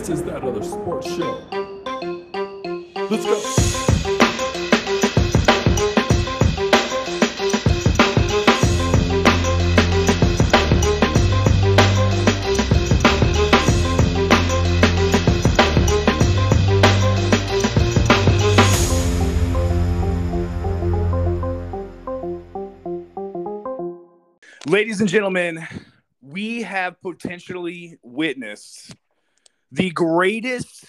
This is that other sports show. Let's go. Ladies and gentlemen, we have potentially witnessed the greatest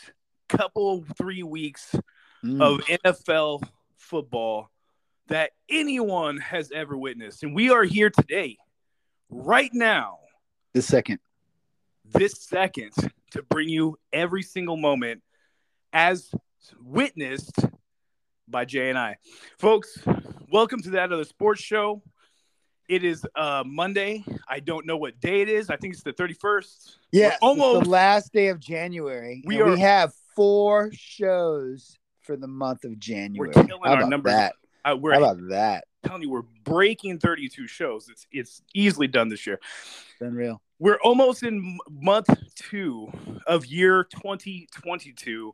couple three weeks Mm. of NFL football that anyone has ever witnessed. And we are here today, right now, this second. this second, to bring you every single moment as witnessed by Jay and I. Folks, welcome to that other sports show. It is uh, Monday. I don't know what day it is. I think it's the 31st. Yeah, almost the last day of January. We are- we have four shows for the month of January. we're killing How our numbers. That? Uh, we're How about that? telling you, we're breaking 32 shows. It's it's easily done this year. It's unreal. We're almost in month two of year 2022.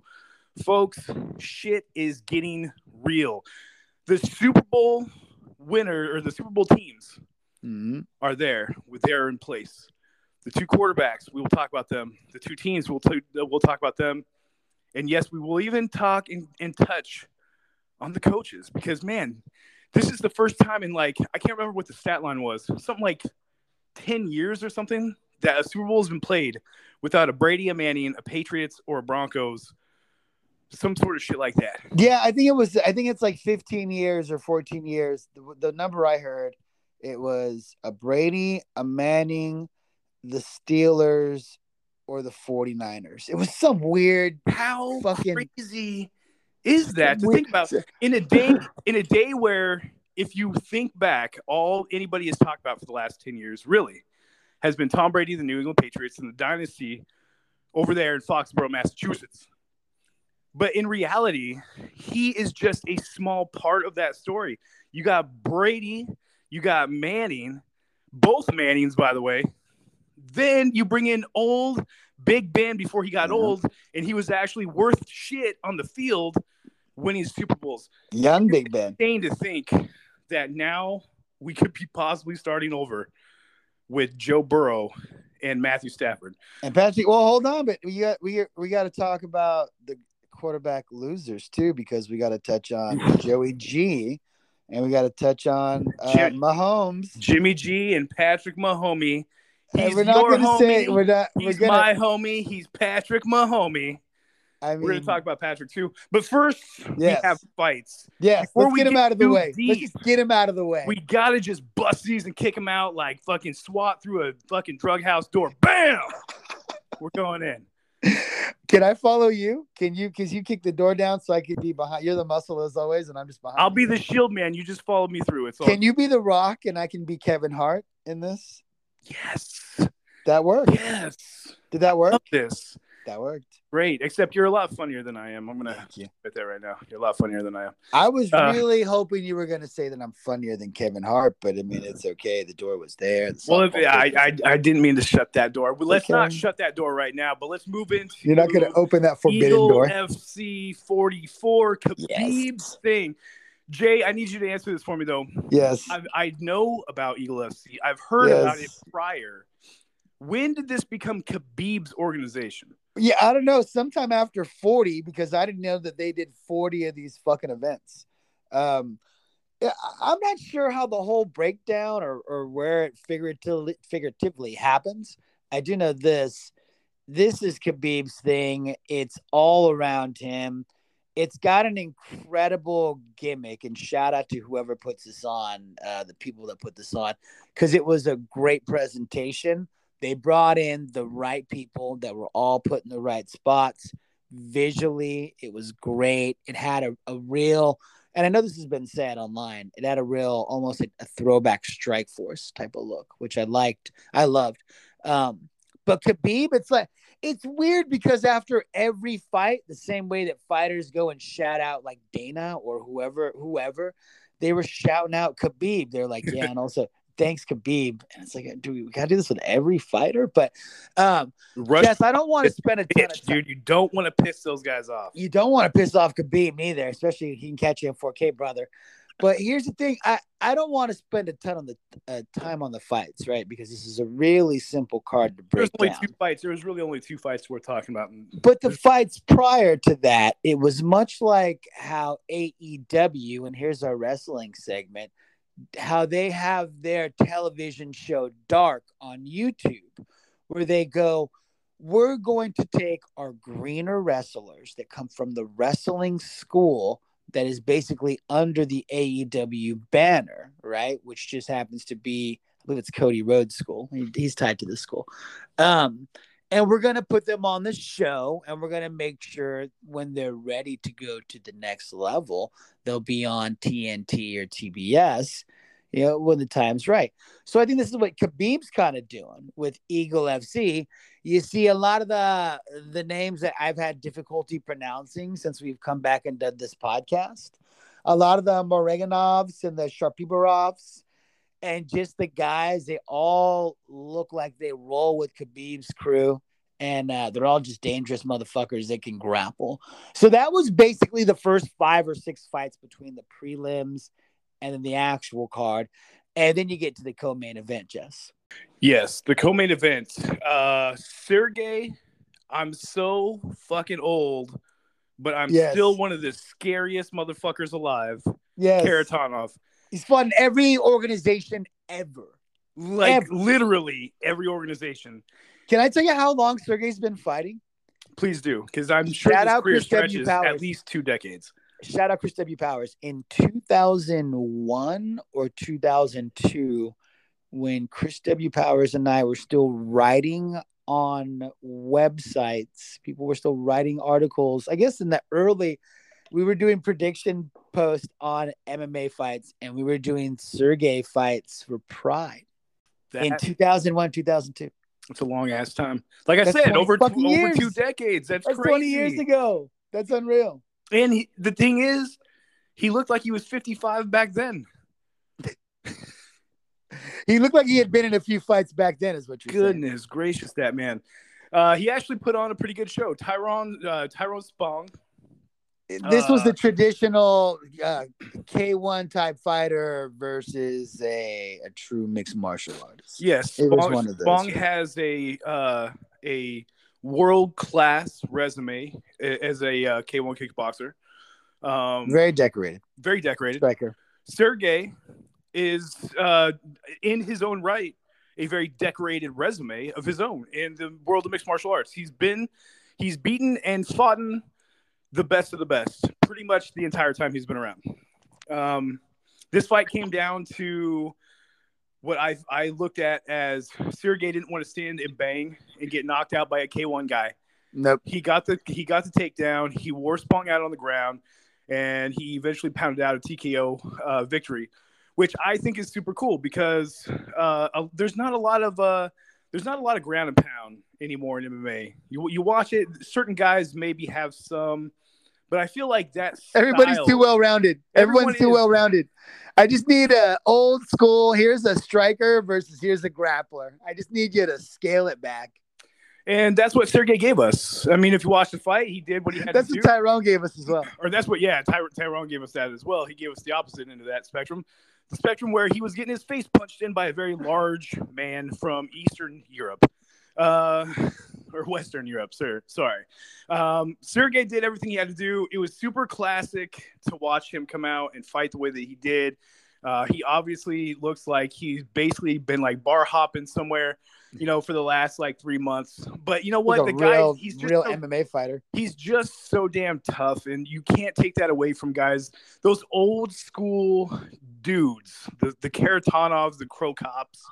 Folks, shit is getting real. The Super Bowl winner or the Super Bowl teams hmm are there. They're in place. The two quarterbacks, we will talk about them. The two teams, we'll, t- we'll talk about them. And yes, we will even talk and, and touch on the coaches because, man, this is the first time in like, I can't remember what the stat line was, something like 10 years or something that a Super Bowl has been played without a Brady, a Manning, a Patriots, or a Broncos, some sort of shit like that. Yeah, I think it was. I think it's like 15 years or 14 years. The, the number I heard, it was a Brady, a Manning, the Steelers, or the 49ers. It was some weird. How Fucking- crazy is that to think about? in a day in a day where if you think back all anybody has talked about for the last 10 years really has been tom brady the new england patriots and the dynasty over there in foxborough massachusetts but in reality he is just a small part of that story you got brady you got manning both mannings by the way then you bring in old big ben before he got Yeah. old and he was actually worth shit on the field winning Super Bowls. Young Big Ben. Insane to think that now we could be possibly starting over with Joe Burrow and Matthew Stafford. And Patrick, well, hold on, but we got we we got to talk about the quarterback losers too, because we got to touch on Joey G, and we got to touch on uh, Jim- Mahomes. Jimmy G and Patrick Mahomey. And He's we're not your going to say we're not. We're He's gonna. my homie. He's Patrick Mahomey. I mean, We're going to talk about Patrick too. But first, we have fights. yes. before Let's we get him get out of the way. Let's just get him out of the way. We got to just bust these and kick him out like fucking SWAT through a fucking drug house door. Bam! We're going in. Can I follow you? Can you? Because you kick the door down, so I can be behind. You're the muscle as always, and I'm just behind. I'll be you. the shield man. You just follow me through. It's all Can you be the Rock, and I can be Kevin Hart in this? Yes. That worked. Yes. Did that work? Love this. That worked. Great. Except you're a lot funnier than I am. I'm gonna put that right now. You're a lot funnier than I am. I was Uh, really hoping you were to say that I'm funnier than Kevin Hart, but I mean, it's okay. The door was there. The Well, if, I, I I didn't mean to shut that door. But let's not shut that door right now. But let's move into You're not to open that forbidden Eagle door. FC 44 Khabib's Yes. thing. Jay, I need you to answer this for me though. Yes. I, I know about Eagle FC. I've heard about it prior. When did this become Khabib's organization? Yeah, I don't know. Sometime after 40, because I didn't know that they did 40 of these fucking events. Um, I'm not sure how the whole breakdown or, or where it figuratively figuratively happens. I do know this. This is Khabib's thing. It's all around him. It's got an incredible gimmick, and shout out to whoever puts this on, uh, the people that put this on, because it was a great presentation they brought in the right people that were all put in the right spots. Visually it was great. It had a, a real and i know this has been said online it had a real almost a, a throwback strike force type of look which i liked i loved. Um but khabib it's like it's weird because after every fight the same way that fighters go and shout out like dana or whoever whoever they were shouting out khabib. They're like yeah and also thanks Khabib, and it's like, do we, we gotta do this with every fighter? But um, Rush yes, I don't want to spend a ton of time. dude. You don't want to piss those guys off. You don't want to piss off Khabib either, especially if he can catch you in 4K, brother. But here's the thing: I I don't want to spend a ton on the uh, time on the fights, right? Because this is a really simple card to There's break only down. two fights. There was really only two fights we're talking about. But the fights prior to that, it was much like how AEW, and here's our wrestling segment, how they have their television show Dark on YouTube, where they go, We're going to take our greener wrestlers that come from the wrestling school that is basically under the AEW banner, right? Which just happens to be, I believe it's Cody Rhodes School. He- he's tied to the school. Um, and we're going to put them on the show and we're going to make sure when they're ready to go to the next level they'll be on TNT or TBS you know when the time's right. So i think this is what Khabib's kind of doing with Eagle FC you see a lot of the the names that I've had difficulty pronouncing since we've come back and done this podcast. A lot of the Moreganovs and the Sharpibarovs and just the guys, they all look like they roll with Khabib's crew, and uh, they're all just dangerous motherfuckers that can grapple. So that was basically the first five or six fights between the prelims and then the actual card, and then you get to the co-main event, Jess. Yes, the co-main event. Uh Sergey, I'm so fucking old, but I'm Yes. still one of the scariest motherfuckers alive. Yes, Kharitonov. He's fought in every organization ever. Like Ever. literally every organization. Can I tell you how long Sergey's been fighting? Please do, because I'm sure Shout this out career Chris W. stretches Powers. at least two decades. shout out Chris W. Powers in 2001 or 2002 when Chris W. Powers and I were still writing on websites. People were still writing articles. I guess in the early, we were doing prediction posts on MMA fights and we were doing Sergey fights for Pride in 2001, 2002. it's a long ass time. Like I That's said, 20 over fucking over two decades. That's, That's crazy. 20 years ago. That's unreal. And he, the thing is, he looked like he was 55 back then. He looked like he had been in a few fights back then, is what you're saying. Goodness gracious, that man. Uh, he actually put on a pretty good show. Tyrone uh, Tyrone Spong. This was Uh, the traditional uh, K1 type fighter versus a, a true mixed martial artist. Yes, It was one of those, Bong has a uh, a world class resume as a uh, K1 kickboxer. Um, Very decorated very decorated. striker. Sergey is uh, in his own right a very decorated resume of his own in the world of mixed martial arts. He's been he's beaten and fought in the best of the best pretty much the entire time he's been around. Um, this fight came down to what I I looked at as Sergey didn't want to stand and bang and get knocked out by a K1 guy Nope. he got the he got the takedown. He wore Spong out on the ground, and he eventually pounded out a TKO uh, victory, which I think is super cool because uh, uh, there's not a lot of uh, there's not a lot of ground and pound anymore in MMA. You you watch it, certain guys maybe have some, but I feel like that Everybody's too well rounded. Everyone Everyone's too well rounded. I just need a old school. Here's a striker versus here's a grappler. I just need you to scale it back. and that's what Sergey gave us. I mean, if you watch the fight, he did what he had That's to do. That's what Tyrone gave us as well. or that's what yeah Ty- tyrone gave us that as well he gave us the opposite end of that spectrum the spectrum where he was getting his face punched in by a very large man from eastern europe uh or western europe sir sorry um sergey did everything he had to do it was super classic to watch him come out and fight the way that he did uh, he obviously looks like he's basically been like bar hopping somewhere, you know, for the last like three months. But you know what? The a guy, he's just real MMA fighter. he's just so damn tough and you can't take that away from guys those old school dudes the, the kharitonovs the Cro Cops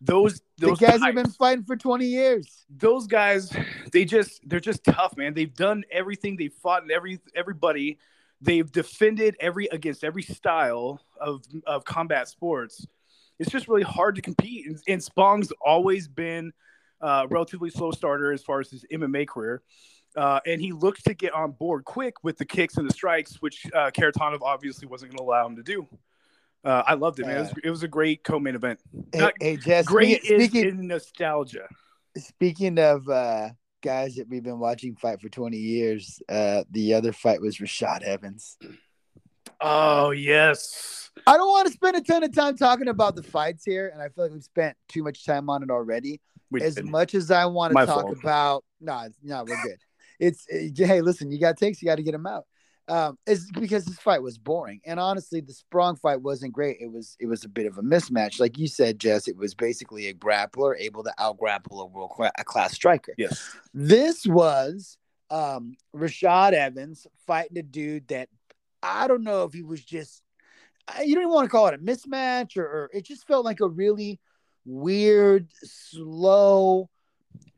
those The those guys have been fighting for 20 years. those guys they just they're just tough man. They've done everything. They've fought in every everybody. They've defended every against every style of of combat sports. It's just really hard to compete. And, and spong's always been uh, relatively slow starter as far as his mma career. Uh, and he looked to get on board quick with the kicks and the strikes, which uh, Kharitonov obviously wasn't going to allow him to do. Uh, I loved it, man. It, was, Uh, it was a great co-main event. Hey, hey Jess, Great speaking, is in nostalgia. speaking of uh, guys that we've been watching fight for 20 years, uh, the other fight was Rashad Evans. Oh yes. I don't want to spend a ton of time talking about the fights here, and I feel like we've spent too much time on it already. We as did. much as I want to My talk fault. about, no, it's- no, we're good. It's uh, hey, listen, you got takes, you got to get them out. Um, it's because this fight was boring, and honestly, the Spong fight wasn't great. It was it was a bit of a mismatch, like you said, Jess. It was basically a grappler able to out grapple a world cla- a class striker. Yes. This was um, Rashad Evans fighting a dude that I don't know if he was just, you don't even want to call it a mismatch or, or it just felt like a really weird, slow,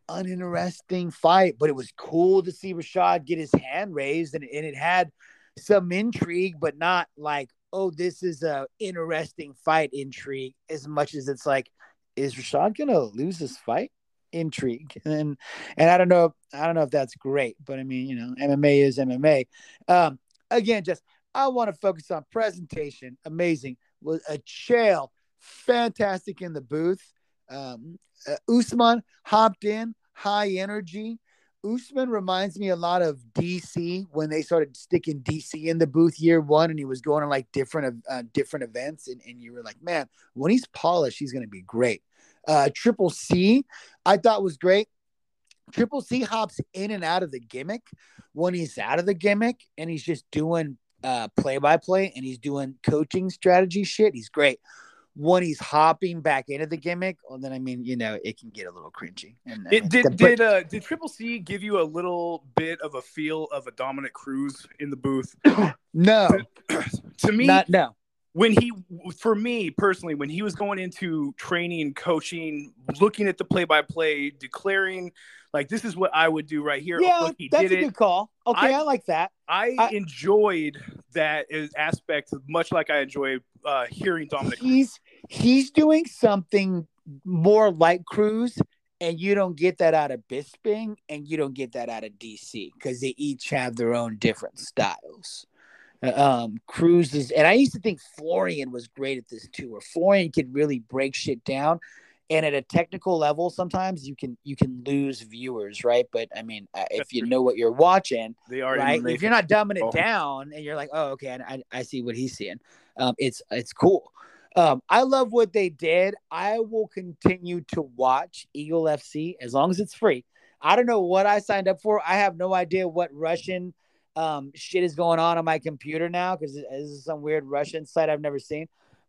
uninteresting fight. But it was cool to see Rashad get his hand raised and, and it had some intrigue, but not like, oh, this is a interesting fight intrigue as much as it's like, is Rashad gonna lose this fight? Intrigue and and I don't know I don't know if that's great, but I mean you know MMA is MMA. Um, again, just I want to focus on presentation. Amazing was a Chael, fantastic in the booth. Um, uh, Usman hopped in, high energy. Usman reminds me a lot of DC when they started sticking DC in the booth year one, and he was going to like different uh, different events, and, and you were like, man, when he's polished, he's going to be great. Uh, Triple C, I thought was great. Triple C hops in and out of the gimmick when he's out of the gimmick and he's just doing play by play and he's doing coaching strategy shit. He's great. When he's hopping back into the gimmick, well, then I mean, you know, it can get a little cringy. And I It, mean, did but- did uh, did Triple C give you a little bit of a feel of a Dominick Cruz in the booth? no, to me, not no. when he for me personally when he was going into training coaching looking at the play-by-play declaring like this is what i would do right here Yeah, Look, that's did a it good call. Okay, I, I- like that. i, I- enjoyed that aspect much like i enjoy uh, hearing dominick He's he's doing something more like Cruz, and you don't get that out of Bisping, and you don't get that out of DC because they each have their own different styles. Uh, Um, Cruz is, and I used to think Florian was great at this too, where Florian could really break shit down. And at a technical level, sometimes you can you can lose viewers, right? But I mean, uh, if you know what you're watching, they are right? If you're not dumbing it down and you're like, oh, okay, I, I, I see what he's seeing. Um, it's it's cool. Um, I love what they did. I will continue to watch Eagle FC as long as it's free. I don't know what I signed up for. I have no idea what Russian um, shit is going on on my computer now because this is some weird Russian site I've never seen.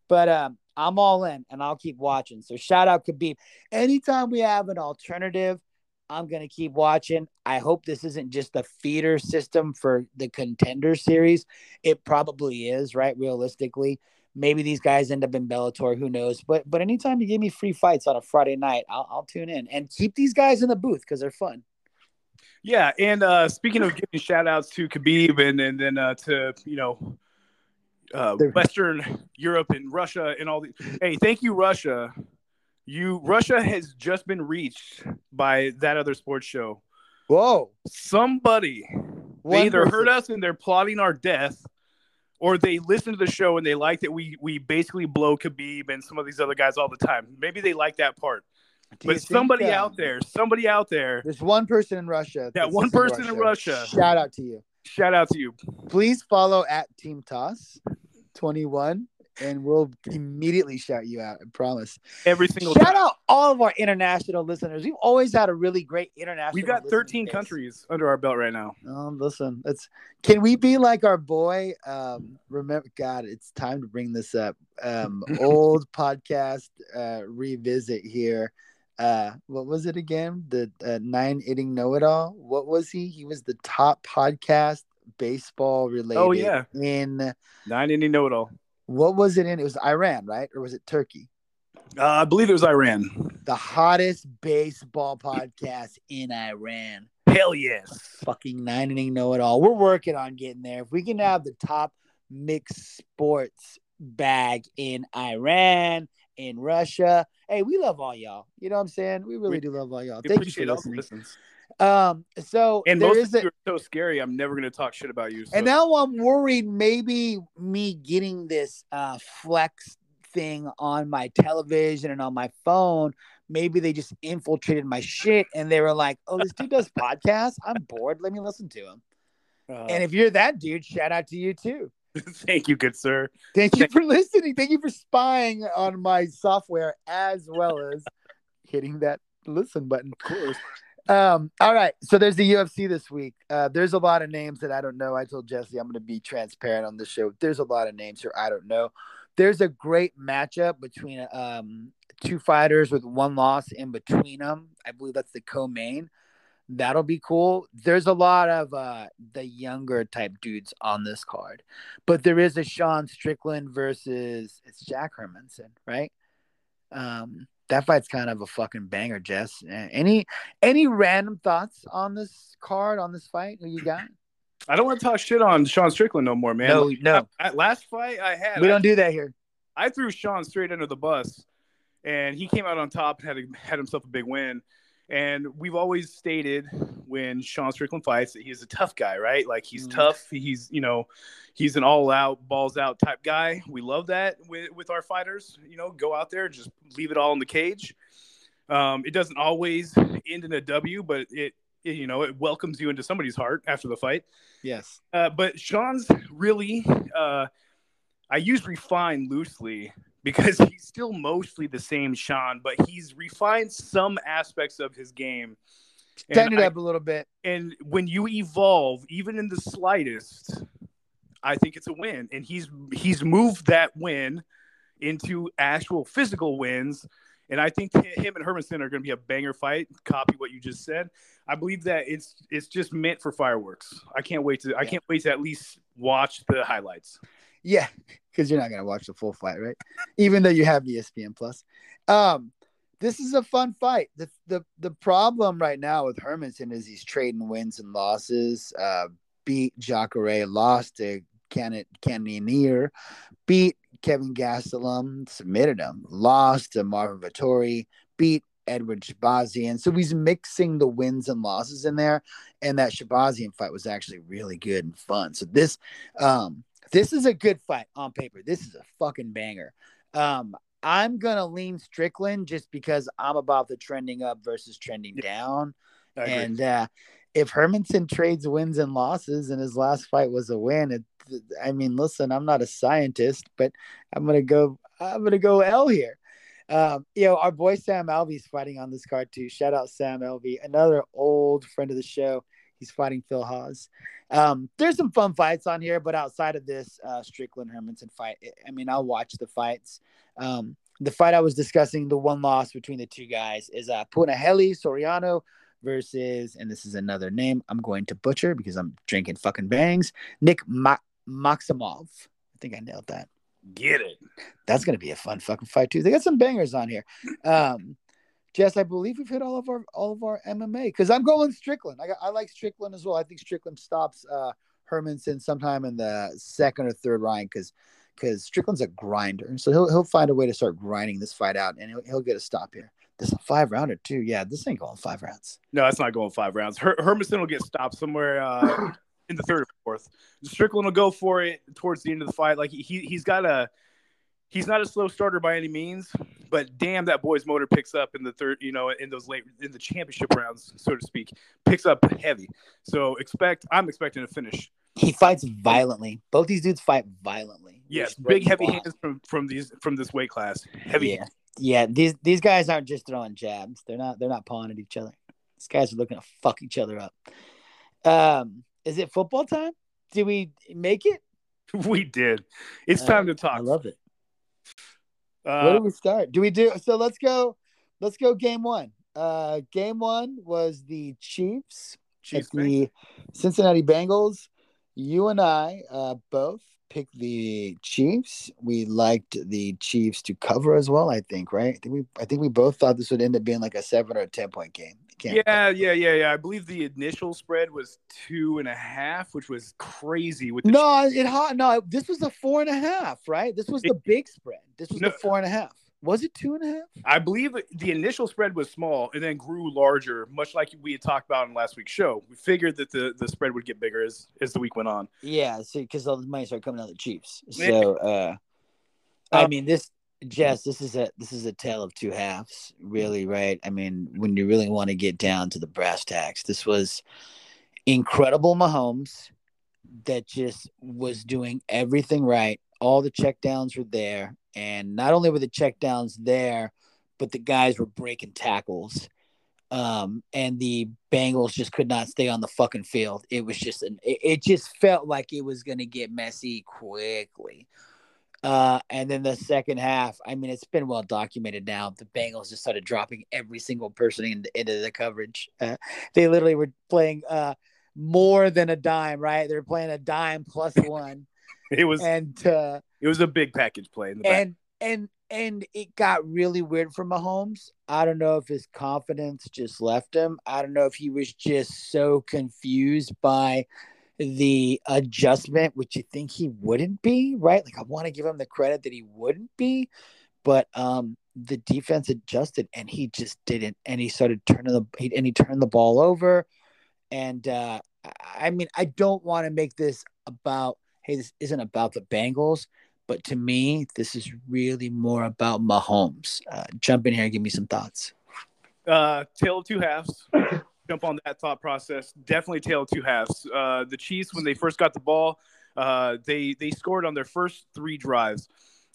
But um, I'm all in and I'll keep watching. So shout out Khabib. Anytime we have an alternative, I'm gonna keep watching. I hope this isn't just a feeder system for the contender series. It probably is, right? Realistically, maybe these guys end up in Bellator. Who knows? But but anytime you give me free fights on a Friday night, I'll, I'll tune in and keep these guys in the booth because they're fun. yeah and uh speaking of giving shout outs to khabib and, and then uh to you know uh, Western Europe and Russia and all the. Hey, thank you, Russia. You Russia has just been reached by that other sports show. Whoa! Somebody they either heard us and they're plotting our death, or they listen to the show and they like that we we basically blow Khabib and some of these other guys all the time. Maybe they like that part. Do But somebody out there, somebody out there, There's one person in Russia. that's one listening to our person in. Russia. Shout out to you. shout out to you. Please follow at Team Toss 21 and we'll immediately shout you out. I promise. Every single Shout time. out all of our international listeners. We've always had a really great international. We've got 13 base. countries under our belt right now. Um, listen, let's. Can we be like our boy? Um, remember, God, it's time to bring this up. Um, old podcast uh, revisit here. Uh, what was it again? The uh, nine inning know it all. What was he? He was the top podcast baseball related. Oh, yeah. In Nine inning know it all. What was it in? It was Iran, right? Or was it Turkey? Uh, I believe it was Iran. The hottest baseball podcast in Iran. Hell yes. fucking nine inning know it all. We're working on getting there. If we can have the top mixed sports bag in Iran, in Russia, hey, we love all y'all. You know what I'm saying? We really We- do love all y'all. Thank you for appreciate all the listening. Um, so And there most of a, you are so scary. I'm never going to talk shit about you. So. and now I'm worried maybe me getting this uh flex thing on my television and on my phone. Maybe they just infiltrated my shit and they were like, "Oh, this dude does podcasts. I'm bored. Let me listen to him." Uh, And if you're that dude, shout out to you too. thank you, good sir. Thank you for listening. Thank you for spying on my software as well as hitting that listen button. Of course. Um, all right. So there's the UFC this week. Uh, there's a lot of names that I don't know. I told Jesse I'm going to be transparent on the show. There's a lot of names here I don't know. There's a great matchup between um, two fighters with one loss in between them. I believe that's the co-main. That'll be cool. There's a lot of uh, the younger type dudes on this card, but there is a Sean Strickland versus it's Jack Hermansson, right? Um, that fight's kind of a fucking banger, Jess. Any any random thoughts on this card on this fight? Who you got? I don't want to talk shit on Sean Strickland no more, man. No, Like, no. I- I- last fight I had, We I, don't do that here. I threw Sean straight under the bus, and he came out on top and had a, had himself a big win. And we've always stated when Sean Strickland fights that he's a tough guy, right? Like he's Mhm. tough. He's you know, he's an all out, balls out type guy. We love that with with our fighters. You know, go out there, just leave it all in the cage. Um, it doesn't always end in a W, but it, it you know it welcomes you into somebody's heart after the fight. Yes. Uh, but Sean's really, uh, I use refine loosely because he's still mostly the same Sean, but he's refined some aspects of his game. Tighten it up a little bit. and when you evolve, even in the slightest, I think it's a win. And he's he's moved that win into actual physical wins. And I think him and Hermansson are going to be a banger fight. Copy what you just said. I believe that it's it's just meant for fireworks. I can't wait to I can't wait to at least watch the highlights. Yeah, because you're not gonna watch the full fight, right? Even though you have ESPN Plus. Um, this is a fun fight. The the the problem right now with Hermansson is he's trading wins and losses. Uh, beat Jacare, lost to Can Cannonier, beat Kelvin Gastelum, submitted him, lost to Marvin Vettori, beat Edward Shahbazyan. So he's mixing the wins and losses in there. And that Shahbazyan fight was actually really good and fun. So this um this is a good fight on paper. This is a fucking banger. Um, I'm gonna lean Strickland just because I'm about the trending up versus trending down. And uh, if Hermansson trades wins and losses, and his last fight was a win, it, I mean, listen, I'm not a scientist, but I'm gonna go. I'm gonna go L here. Um, you know, our boy Sam Alvey's fighting on this card too. Shout out Sam Alvey, another old friend of the show. He's fighting Phil Hawes. Um, there's some fun fights on here, but outside of this uh, Strickland Hermansson fight, I mean, I'll watch the fights. Um, the fight I was discussing, the one loss between the two guys, is uh, Punahele Soriano versus, and this is another name I'm going to butcher because I'm drinking fucking bangs, Nick Ma- Maximov. I think I nailed that. Get it. That's going to be a fun fucking fight too. They got some bangers on here. Um, Jess, I believe we've hit all of our all of our MMA because I'm going Strickland. I got, I like Strickland as well. I think Strickland stops uh, Hermansson sometime in the second or third round because because Strickland's a grinder, so he'll he'll find a way to start grinding this fight out, and he'll, he'll get a stop here. This is a five rounder too. Yeah, this ain't going five rounds. No, that's not going five rounds. Her- Hermansson will get stopped somewhere uh, in the third or fourth. Strickland will go for it towards the end of the fight. Like he he's got a he's not a slow starter by any means, but damn, that boy's motor picks up in the third. You know, in those late in the championship rounds, so to speak, picks up heavy. So expect I'm expecting a finish. He fights violently. Both these dudes fight violently. Yes, big heavy hands from from these from this weight class. Heavy. Yeah, yeah. These these guys aren't just throwing jabs. They're not. They're not pawing at each other. These guys are looking to fuck each other up. Um, is it football time? Did we make it? We did. It's Uh, time to talk. I love it. Where Uh, do we start? Do we do so? Let's go. Let's go. Game one. Uh, game one was the Chiefs Chiefs, at the Cincinnati Bengals. You and I uh, both picked the Chiefs. We liked the Chiefs to cover as well. I think, right? I think we. I think we both thought this would end up being like a seven or a ten point game. Can't- Yeah, yeah, yeah, yeah. I believe the initial spread was two and a half, which was crazy. With the No, it hot. No, this was the four and a half, right? This was the big spread. This was No. the four and a half. Was it two and a half? I believe the initial spread was small and then grew larger, much like we had talked about in last week's show. We figured that the, the spread would get bigger as, as the week went on. Yeah, see, because all the money started coming out of the Chiefs. So, uh, I Um, mean, this Jess, this is a this is a tale of two halves, really, right? I mean, when you really want to get down to the brass tacks, this was incredible Mahomes that just was doing everything right. All the checkdowns were there, and not only were the checkdowns there, but the guys were breaking tackles. Um, and the Bengals just could not stay on the fucking field. It was just an it, it just felt like it was gonna get messy quickly. Uh, and then the second half, I mean, it's been well documented now. The Bengals just started dropping every single person in, the, into the coverage. Uh, they literally were playing uh, more than a dime, right? They were playing a dime plus one, It was and uh, it was a big package play in the back. and and and it got really weird for Mahomes. I don't know if his confidence just left him. I don't know if he was just so confused by the adjustment, which you think he wouldn't be, right? Like I want to give him the credit that he wouldn't be, but um the defense adjusted and he just didn't and he started turning the he, and he turned the ball over and uh I- I mean I don't want to make this about hey this isn't about the Bengals but to me, this is really more about Mahomes. Uh, jump in here and give me some thoughts. Uh, tale of two halves. Jump on that thought process. Definitely tail two halves. Uh, the Chiefs, when they first got the ball, uh, they they scored on their first three drives.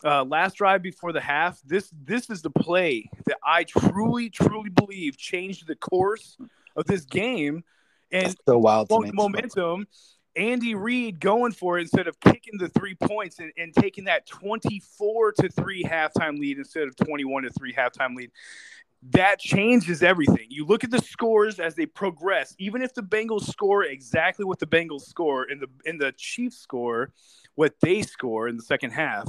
Uh, last drive before the half, this this is the play that I truly truly believe changed the course of this game and so wild to mo- me. momentum. Andy Reid going for it instead of kicking the three points and, and taking that 24 to 3 halftime lead instead of 21 to 3 halftime lead. That changes everything. You look at the scores as they progress. Even if the Bengals score exactly what the Bengals score and the and the Chiefs score what they score in the second half,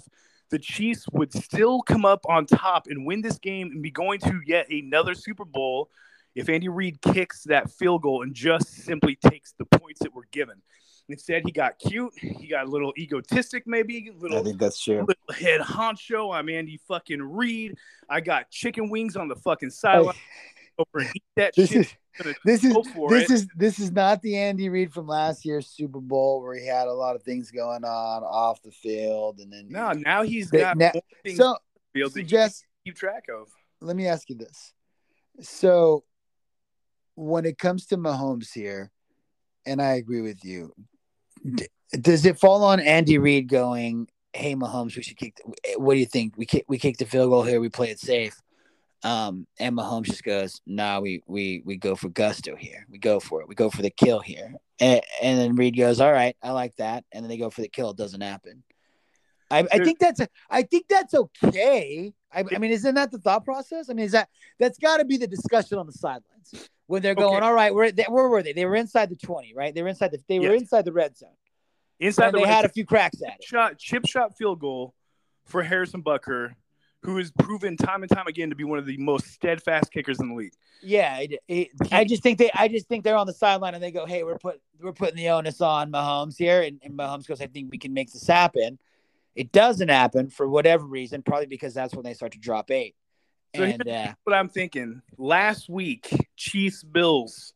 the Chiefs would still come up on top and win this game and be going to yet another Super Bowl if Andy Reid kicks that field goal and just simply takes the points that were given. Instead, he got cute. He got a little egotistic, maybe a little, that's true. little head honcho. I'm Andy fucking Reid. I got chicken wings on the fucking sideline. Over and eat that This shit. is this is this it. is this is not the Andy Reid from last year's Super Bowl where he had a lot of things going on off the field and then no, now he's But got now- things So field so that you Jess, keep track of. let me ask you this. So when it comes to Mahomes here, and I agree with you, d- does it fall on Andy Reid going, "Hey Mahomes, we should kick. The, what do you think? We kick we kick the field goal here. We play it safe." Um, and Mahomes just goes, "Nah, we we we go for gusto here. We go for it. We go for the kill here." And, and then Reid goes, "All right, I like that." And then they go for the kill. It doesn't happen. I, I think that's I think that's okay. I, I mean, isn't that the thought process? I mean, is that that's got to be the discussion on the sidelines when they're going, Okay. "All right, where they, where were they? They were inside the twenty, right? They were inside the they were inside the red zone, Inside the they had a few cracks at it." shot, chip shot field goal for Harrison Butker, who has proven time and time again to be one of the most steadfast kickers in the league. Yeah, it, it, I just think they, I just think they're on the sideline and they go, "Hey, we're put, we're putting the onus on Mahomes here," and, and Mahomes goes, "I think we can make this happen." It doesn't happen for whatever reason, probably because that's when they start to drop eight. So And uh, What I'm thinking last week, Chiefs Bills,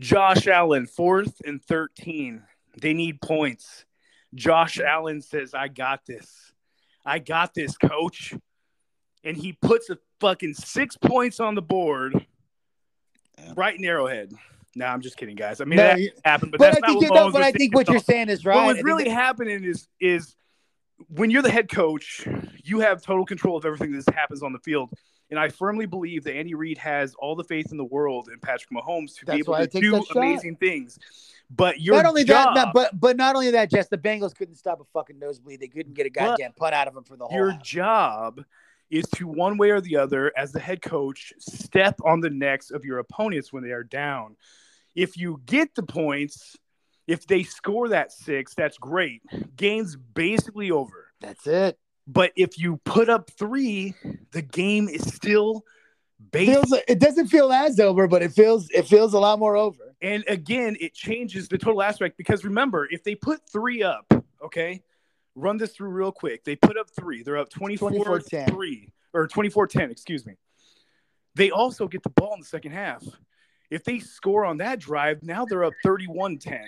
Josh Allen, fourth and 13. They need points. Josh Allen says, I got this. I got this, coach. And he puts a fucking six points on the board Yeah. right in Arrowhead. No, I'm just kidding, guys. I mean, No, that happened, but, but I not think, what but I think what you're saying is right. What was really happening is is when you're the head coach, you have total control of everything that happens on the field. And I firmly believe that Andy Reid has all the faith in the world in Patrick Mahomes to That's be able to do amazing things. But your not only job, that, but but not only that, Jess, the Bengals couldn't stop a fucking nosebleed. They couldn't get a goddamn punt out of him for the whole. your half. job is to one way or the other, as the head coach, step on the necks of your opponents when they are down. If you get the points, if they score that six, that's great. Game's basically over. That's it. But if you put up three, the game is still. Feels it doesn't feel as over, but it feels it feels a lot more over. and again, it changes the total aspect because remember, if they put three up, okay, run this through real quick. They put up three. They're up 24 24-10. 3, or 24-10, excuse me. They also get the ball in the second half. If they score on that drive, now they're up 31-10.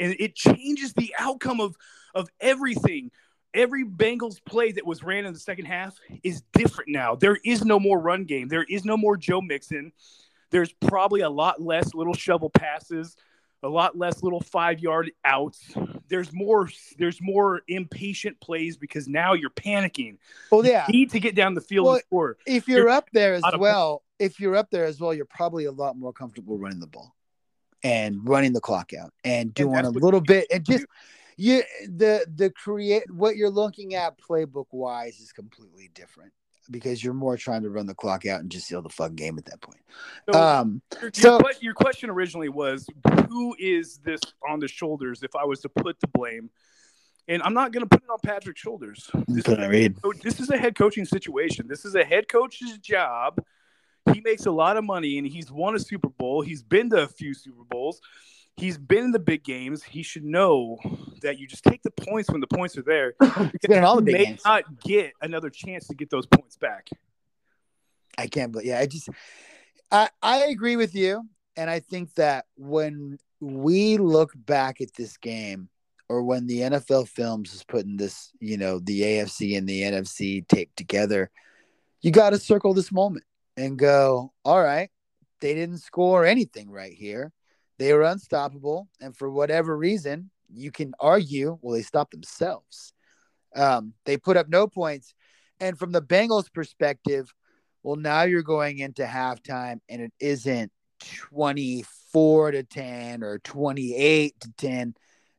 And it changes the outcome of of everything. Every Bengals play that was ran in the second half is different now. There is no more run game. There is no more Joe Mixon. There's probably a lot less little shovel passes, a lot less little five yard outs. There's more. There's more impatient plays because now you're panicking. Well, yeah. You need to get down the field Well, and score. If you're up there as of- well, if you're up there as well, you're probably a lot more comfortable running the ball and running the clock out and doing that's a little bit and just you the the create what you're looking at playbook wise is completely different because you're more trying to run the clock out and just seal the fucking game at that point. So, Um, your, your so- your question originally was who is this on the shoulders if I was to put the blame? And I'm not going to put it on Patrick's shoulders. This on this is a head coaching situation. This is a head coach's job. He makes a lot of money and he's won a Super Bowl. He's been to a few Super Bowls. He's been in the big games. He should know that you just take the points when the points are there. In all the You big may games. not get another chance to get those points back. I can't believe. Yeah, I just, I I agree with you, and I think that when we look back at this game, or when the NFL Films is putting this, you know, the AFC and the NFC tape together, you got to circle this moment and go, all right, they didn't score anything right here. They were unstoppable, and for whatever reason, you can argue, well, they stopped themselves. Um, they put up no points, and from the Bengals' perspective. Well, now you're going into halftime and it isn't 24 to 10 or 28 to 10.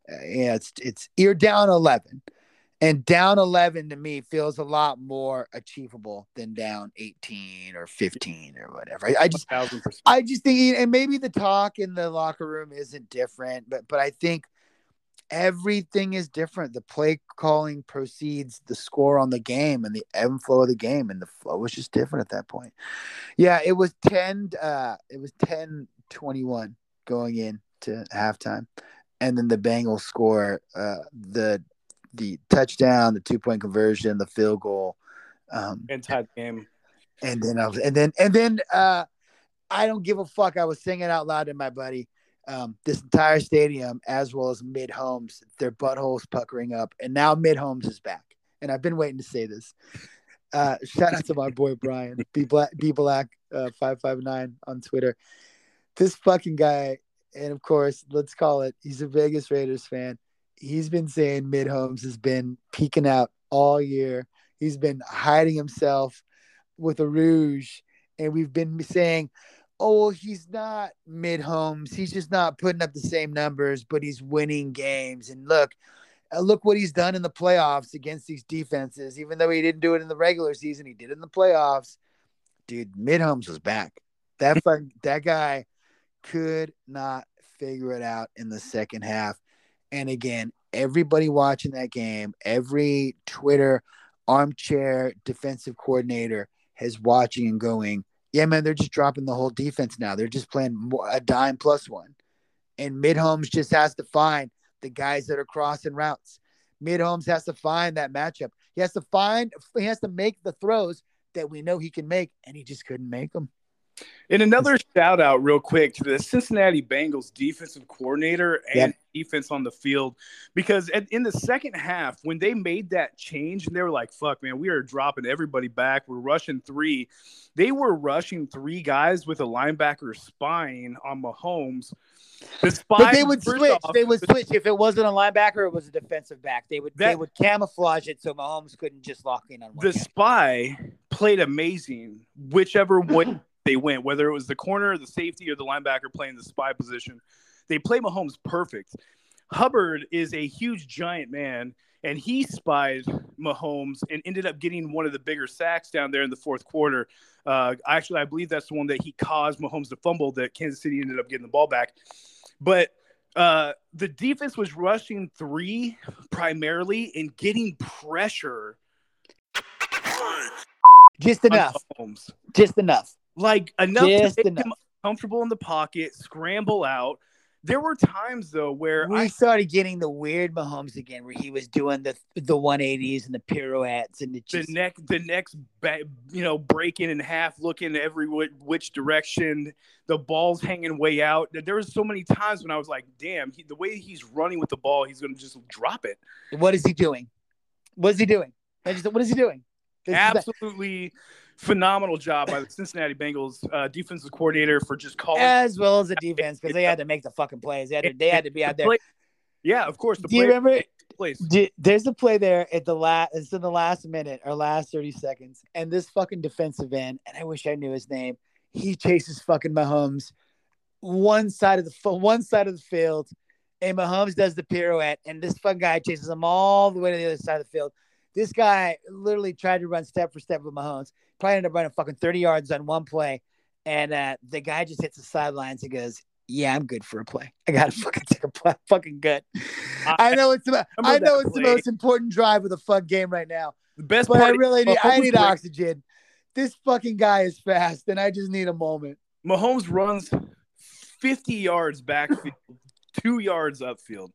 Uh, yeah, it's it's you're down 11. And down 11 to me feels a lot more achievable than down 18 or 15 or whatever. I, I just I just think, and maybe the talk in the locker room isn't different, but but I think everything is different. The play calling proceeds the score on the game and the ebb and flow of the game, and the flow was just different at that point. Yeah, it was 10, uh, it was 10 21 going into halftime. And then the Bengals score uh, the the touchdown, the two point conversion, the field goal. Um, and tied the game. and then I was, and then and then uh I don't give a fuck. I was singing out loud to my buddy. Um, this entire stadium, as well as mid homes, their buttholes puckering up, and now mid homes is back. And I've been waiting to say this. Uh, shout out to my boy Brian, B Black, B Black, uh, five five nine on Twitter. This fucking guy, and of course, let's call it. He's a Vegas Raiders fan. He's been saying mid homes has been peeking out all year. He's been hiding himself with a rouge, and we've been saying, "Oh, well, he's not mid homes. He's just not putting up the same numbers, but he's winning games." And look, uh, look what he's done in the playoffs against these defenses. Even though he didn't do it in the regular season, he did in the playoffs. Dude, mid homes was back. That that guy could not figure it out in the second half. And again, everybody watching that game, every Twitter armchair defensive coordinator is watching and going, yeah, man, they're just dropping the whole defense now. They're just playing a dime plus one. And Mid Holmes just has to find the guys that are crossing routes. Mid Holmes has to find that matchup. He has to find, he has to make the throws that we know he can make, and he just couldn't make them. And another shout out, real quick, to the Cincinnati Bengals defensive coordinator and defense on the field. Because at, in the second half, when they made that change and they were like, fuck, man, we are dropping everybody back. We're rushing three. They were rushing three guys with a linebacker spying on Mahomes. The spy, But they would switch. off, they would switch if it wasn't a linebacker, it was a defensive back. They would they would camouflage it so Mahomes couldn't just lock in on one. the guy. spy played amazing, whichever way they went, whether it was the corner, the safety, or the linebacker playing the spy position. They play Mahomes perfect. Hubbard is a huge giant man, and he spied Mahomes and ended up getting one of the bigger sacks down there in the fourth quarter. Uh, actually, I believe that's the one that he caused Mahomes to fumble that Kansas City ended up getting the ball back. But uh, the defense was rushing three primarily and getting pressure just enough. Just enough. Like enough Just to make enough. him comfortable in the pocket, scramble out, There were times though where we I started getting the weird Mahomes again, where he was doing the the 180s and the pirouettes and the just neck the next ba- you know breaking in half looking every whi- which direction the ball's hanging way out there was so many times when i was like damn he, the way he's running with the ball he's gonna just drop it what is he doing? What is he doing? Just, what is he doing? This is the- absolutely phenomenal job by the cincinnati bengals uh, defensive coordinator for just calling as well as the defense because they had to make the fucking plays. They had to, they had to be out there. Yeah of course the Do you play remember? place D- There's a play there at the last. It's in the last minute or last thirty seconds, and this fucking defensive end, and I wish I knew his name. He chases fucking Mahomes one side of the one side of the field, and Mahomes does the pirouette, and this fucking guy chases him all the way to the other side of the field. This guy literally tried to run step for step with Mahomes. Probably ended up running fucking thirty yards on one play, and uh, the guy just hits the sidelines and goes, "Yeah, I'm good for a play. I gotta fucking take a play. Fucking good." I know it's about. I know it's the most important drive of the fuck game right now. the best But I really need. I need oxygen. This fucking guy is fast, and I just need a moment. Mahomes runs 50 yards backfield, two yards upfield.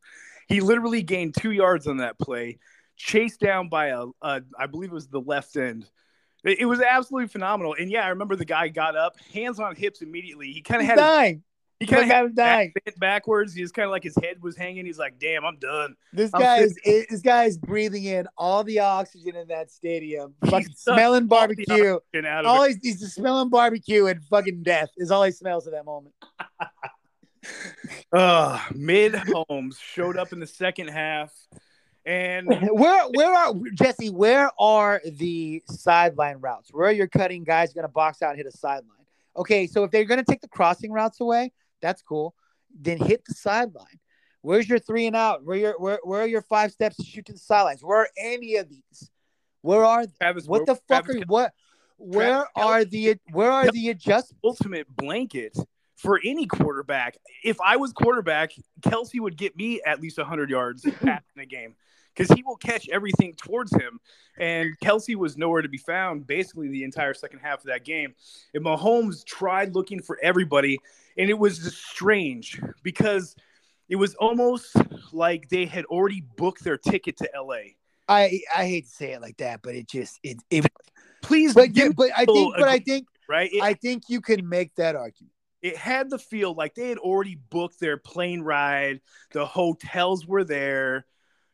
He literally gained two yards on that play, chased down by a, a I believe it was the left end. It, it was absolutely phenomenal. And yeah, I remember the guy got up, hands on hips immediately. He kind of had dying. he kind of had back dying. bent backwards. He was kind of like his head was hanging. He's like, "Damn, I'm done." This I'm guy is. This guy is breathing in all the oxygen in that stadium. Fucking smelling barbecue. And All he's, he's smelling barbecue and fucking death is all he smells at that moment. Uh, mid Holmes showed up in the second half, and Where where are Jesse? Where are the sideline routes? Where are your cutting guys going to box out and hit a sideline? Okay, so if they're going to take the crossing routes away, that's cool. Then hit the sideline. Where's your three and out? Where your where where are your five steps to shoot to the sidelines? Where are any of these? Where are Travis, what the fuck Travis are what? Where are the where are the adjustments? ultimate blanket for any quarterback. If I was quarterback, Kelce would get me at least 100 yards in a game because he will catch everything towards him. And Kelce was nowhere to be found basically the entire second half of that game. And Mahomes tried looking for everybody, and it was just strange because it was almost like they had already booked their ticket to LA. I I hate to say it like that, but it just it it. Please, But me but I think but I think right? It- I think you can make that argument. It had the feel like they had already booked their plane ride. The hotels were there.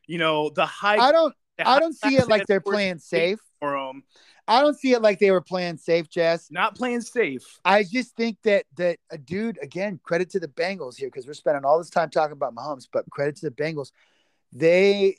You know, the high. I don't I don't see it like they're playing safe. for 'em. I don't see it like they were playing safe, Jess. Not playing safe. I just think that that a dude again, credit to the Bengals here because we're spending all this time talking about Mahomes, but credit to the Bengals. They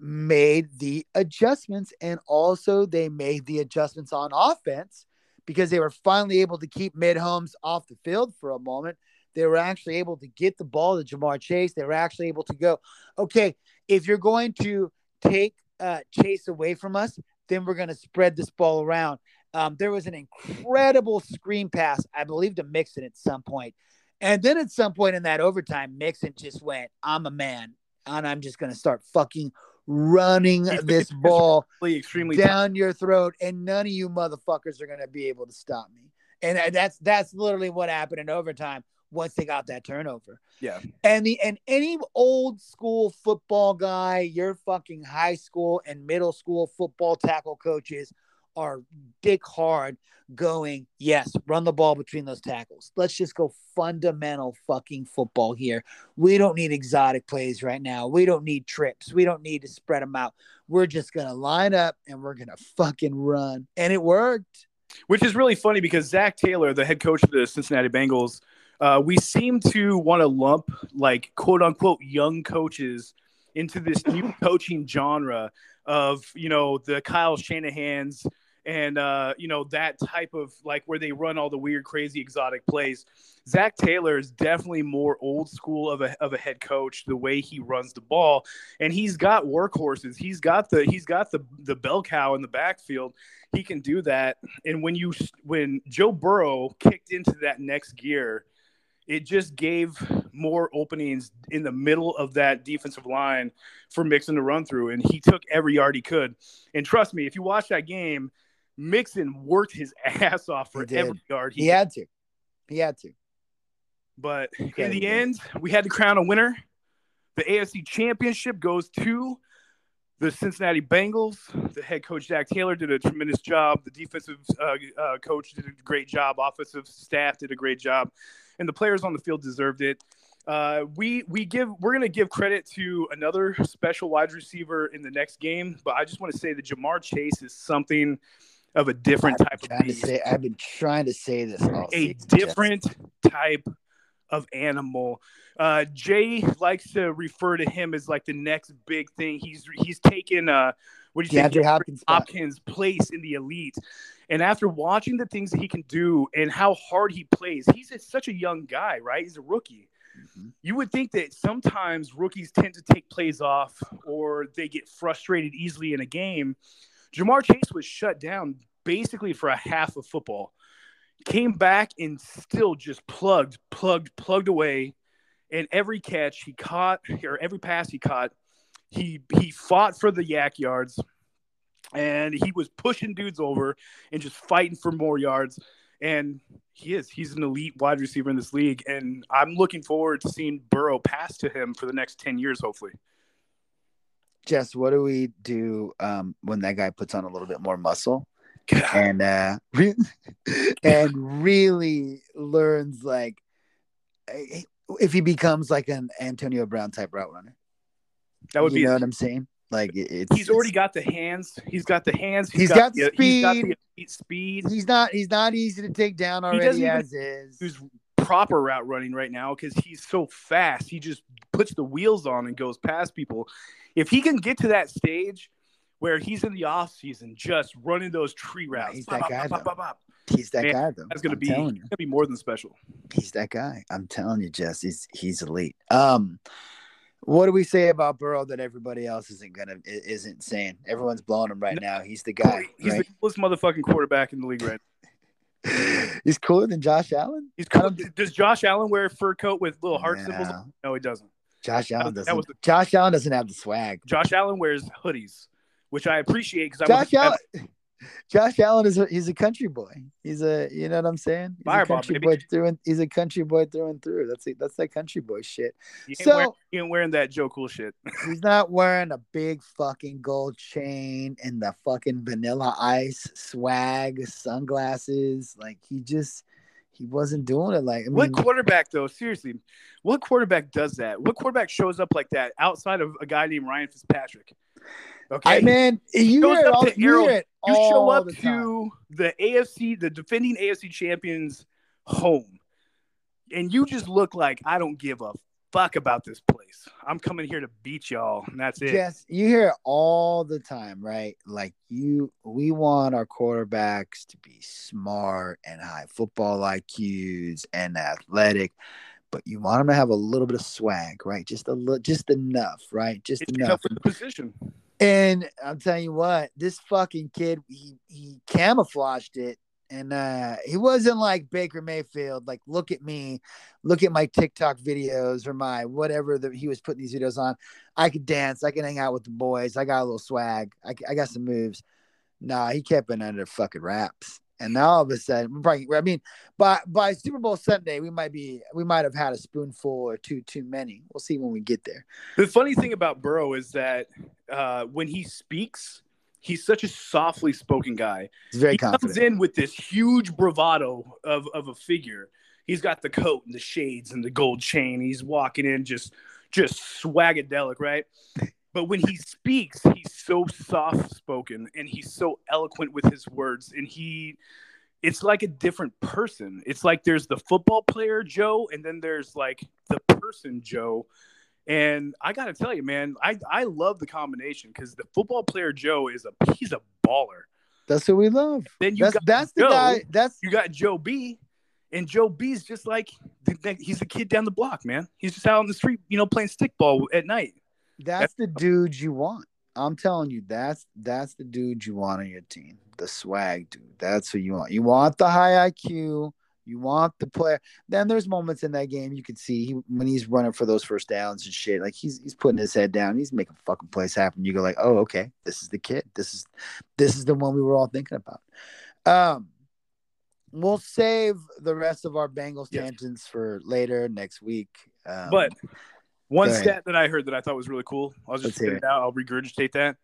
made the adjustments and also they made the adjustments on offense because they were finally able to keep mid homes off the field for a moment. They were actually able to get the ball to Ja'Marr Chase. They were actually able to go, okay, if you're going to take uh, Chase away from us, then we're going to spread this ball around. Um, there was an incredible screen pass, I believe, to Mixon at some point. And then at some point in that overtime, Mixon just went, I'm a man, and I'm just going to start fucking running this ball extremely. down your throat, and none of you motherfuckers are going to be able to stop me. And that's that's literally what happened in overtime once they got that turnover. Yeah. And the and any old school football guy, your fucking high school and middle school football tackle coaches are dick hard going, yes, run the ball between those tackles. Let's just go fundamental fucking football here. We don't need exotic plays right now. We don't need trips. We don't need to spread them out. We're just going to line up and we're going to fucking run. And it worked. Which is really funny because Zac Taylor, the head coach of the Cincinnati Bengals, uh, we seem to want to lump like quote unquote young coaches into this new coaching genre of you know the Kyle Shanahan's and uh, you know that type of like where they run all the weird, crazy, exotic plays. Zac Taylor is definitely more old school of a of a head coach. The way he runs the ball, and he's got workhorses. He's got the he's got the the bell cow in the backfield. He can do that. And when you when Joe Burrow kicked into that next gear, it just gave more openings in the middle of that defensive line for Mixon to run through, and he took every yard he could. And trust me, if you watch that game, Mixon worked his ass off for every yard. He had to. He had to. But in Incredible. the end, we had to crown a winner. The AFC Championship goes to the Cincinnati Bengals. The head coach Zac Taylor did a tremendous job. The defensive uh, uh, coach did a great job. Offensive staff did a great job, and the players on the field deserved it. Uh, we we give we're gonna give credit to another special wide receiver in the next game, but I just want to say that Ja'Marr Chase is something of a different I've type of beast say. I've been trying to say this all a season, different type of animal. Uh, Jay likes to refer to him as like the next big thing. He's he's taken uh, what do you say, DeAndre Hopkins. Hopkins' place in the elite. And after watching the things that he can do and how hard he plays, he's a- such a young guy, right? He's a rookie. Mhm. You would think that sometimes rookies tend to take plays off or they get frustrated easily in a game. Ja'Marr Chase was shut down basically for a half of football. Came back and still just plugged, plugged, plugged away. And every catch he caught, or every pass he caught, he he fought for the YAC yards, and he was pushing dudes over and just fighting for more yards. And he is. He's an elite wide receiver in this league, and I'm looking forward to seeing Burrow pass to him for the next ten years, hopefully. Jess, what do we do um, when that guy puts on a little bit more muscle and uh, re- and really learns like if he becomes like an Antonio Brown type route runner? That would you be. know what I'm saying? Like it's He's already got the hands. He's got the hands. He's got the, He's got speed. the speed. he's not he's not easy to take down already doesn't even as is. Proper route running right now because he's so fast. He just puts the wheels on and goes past people. If he can get to that stage where he's in the off season, just running those tree Yeah, routes, he's bop, that guy, bop, though. bop, bop, He's that Man, guy though. that's gonna I'm be gonna be more than special. He's that guy. I'm telling you, Jess. He's he's elite. Um, what do we say about Burrow that everybody else isn't gonna isn't saying? Everyone's blowing him right now. He's the guy. He's right? the coolest motherfucking quarterback in the league right He's cooler than Josh Allen. He's. Does Josh Allen wear a fur coat with little heart symbols? No. No, he doesn't. Josh Allen that doesn't. was the- Josh Allen doesn't have the swag. Josh Allen wears hoodies, which I appreciate because I Josh was Allen. Josh Allen is a, he's a country boy. He's a you know what I'm saying. He's a country baby. boy through and he's a country boy through and through. That's it. That's that country boy shit. He ain't, So- wearing, he ain't wearing that Joe Cool shit. He's not wearing a big fucking gold chain and the fucking vanilla ice swag sunglasses. Like he just he wasn't doing it. Like I mean, what quarterback though? Seriously, what quarterback does that? What quarterback shows up like that outside of a guy named Ryan Fitzpatrick? Okay, I man, you goes hear it up all, to you Arrow- hear it you show up the to the AFC, the defending AFC champions home, and you just look like I don't give a fuck about this place. I'm coming here to beat y'all, and that's it. Yes, you hear it all the time, right? Like you, we want our quarterbacks to be smart and high football IQs and athletic, but you want them to have a little bit of swag, right? Just a little, just enough, right? Just It's enough. enough for the position. And I'm telling you what, this fucking kid, he he camouflaged it. And uh he wasn't like Baker Mayfield, like look at me, look at my TikTok videos or my whatever that he was putting these videos on. I could dance, I can hang out with the boys, I got a little swag, I, I got some moves. Nah, he kept it under fucking wraps. And now all of a sudden, we're probably, I mean, by by Super Bowl Sunday, we might be, we might have had a spoonful or two too many. We'll see when we get there. The funny thing about Burrow is that uh, when he speaks, he's such a softly spoken guy. He's very he confident. comes in with this huge bravado of, of a figure. He's got the coat and the shades and the gold chain. He's walking in just just swagadelic, right? But when he speaks, he's so soft spoken and he's so eloquent with his words. And he it's like a different person. It's like there's the football player Joe, and then there's like the person Joe. And I gotta tell you, man, I, I love the combination because the football player Joe is a he's a baller. That's who we love. Then you That's got that's the guy. That's you got Joe B, and Joe B's just like the- the- he's a kid down the block, man. He's just out on the street, you know, playing stickball at night. That's the dude you want. I'm telling you, that's that's the dude you want on your team. The swag dude. That's who you want. You want the high IQ. You want the player. Then there's moments in that game you can see he, when he's running for those first downs and shit. Like he's he's putting his head down. He's making fucking plays happen. You go like, oh okay, this is the kid. This is this is the one we were all thinking about. Um, we'll save the rest of our Bengals Yes. tangents for later next week. Um, But one stat that I heard that I thought was really cool. I'll just spit it out. I'll regurgitate that.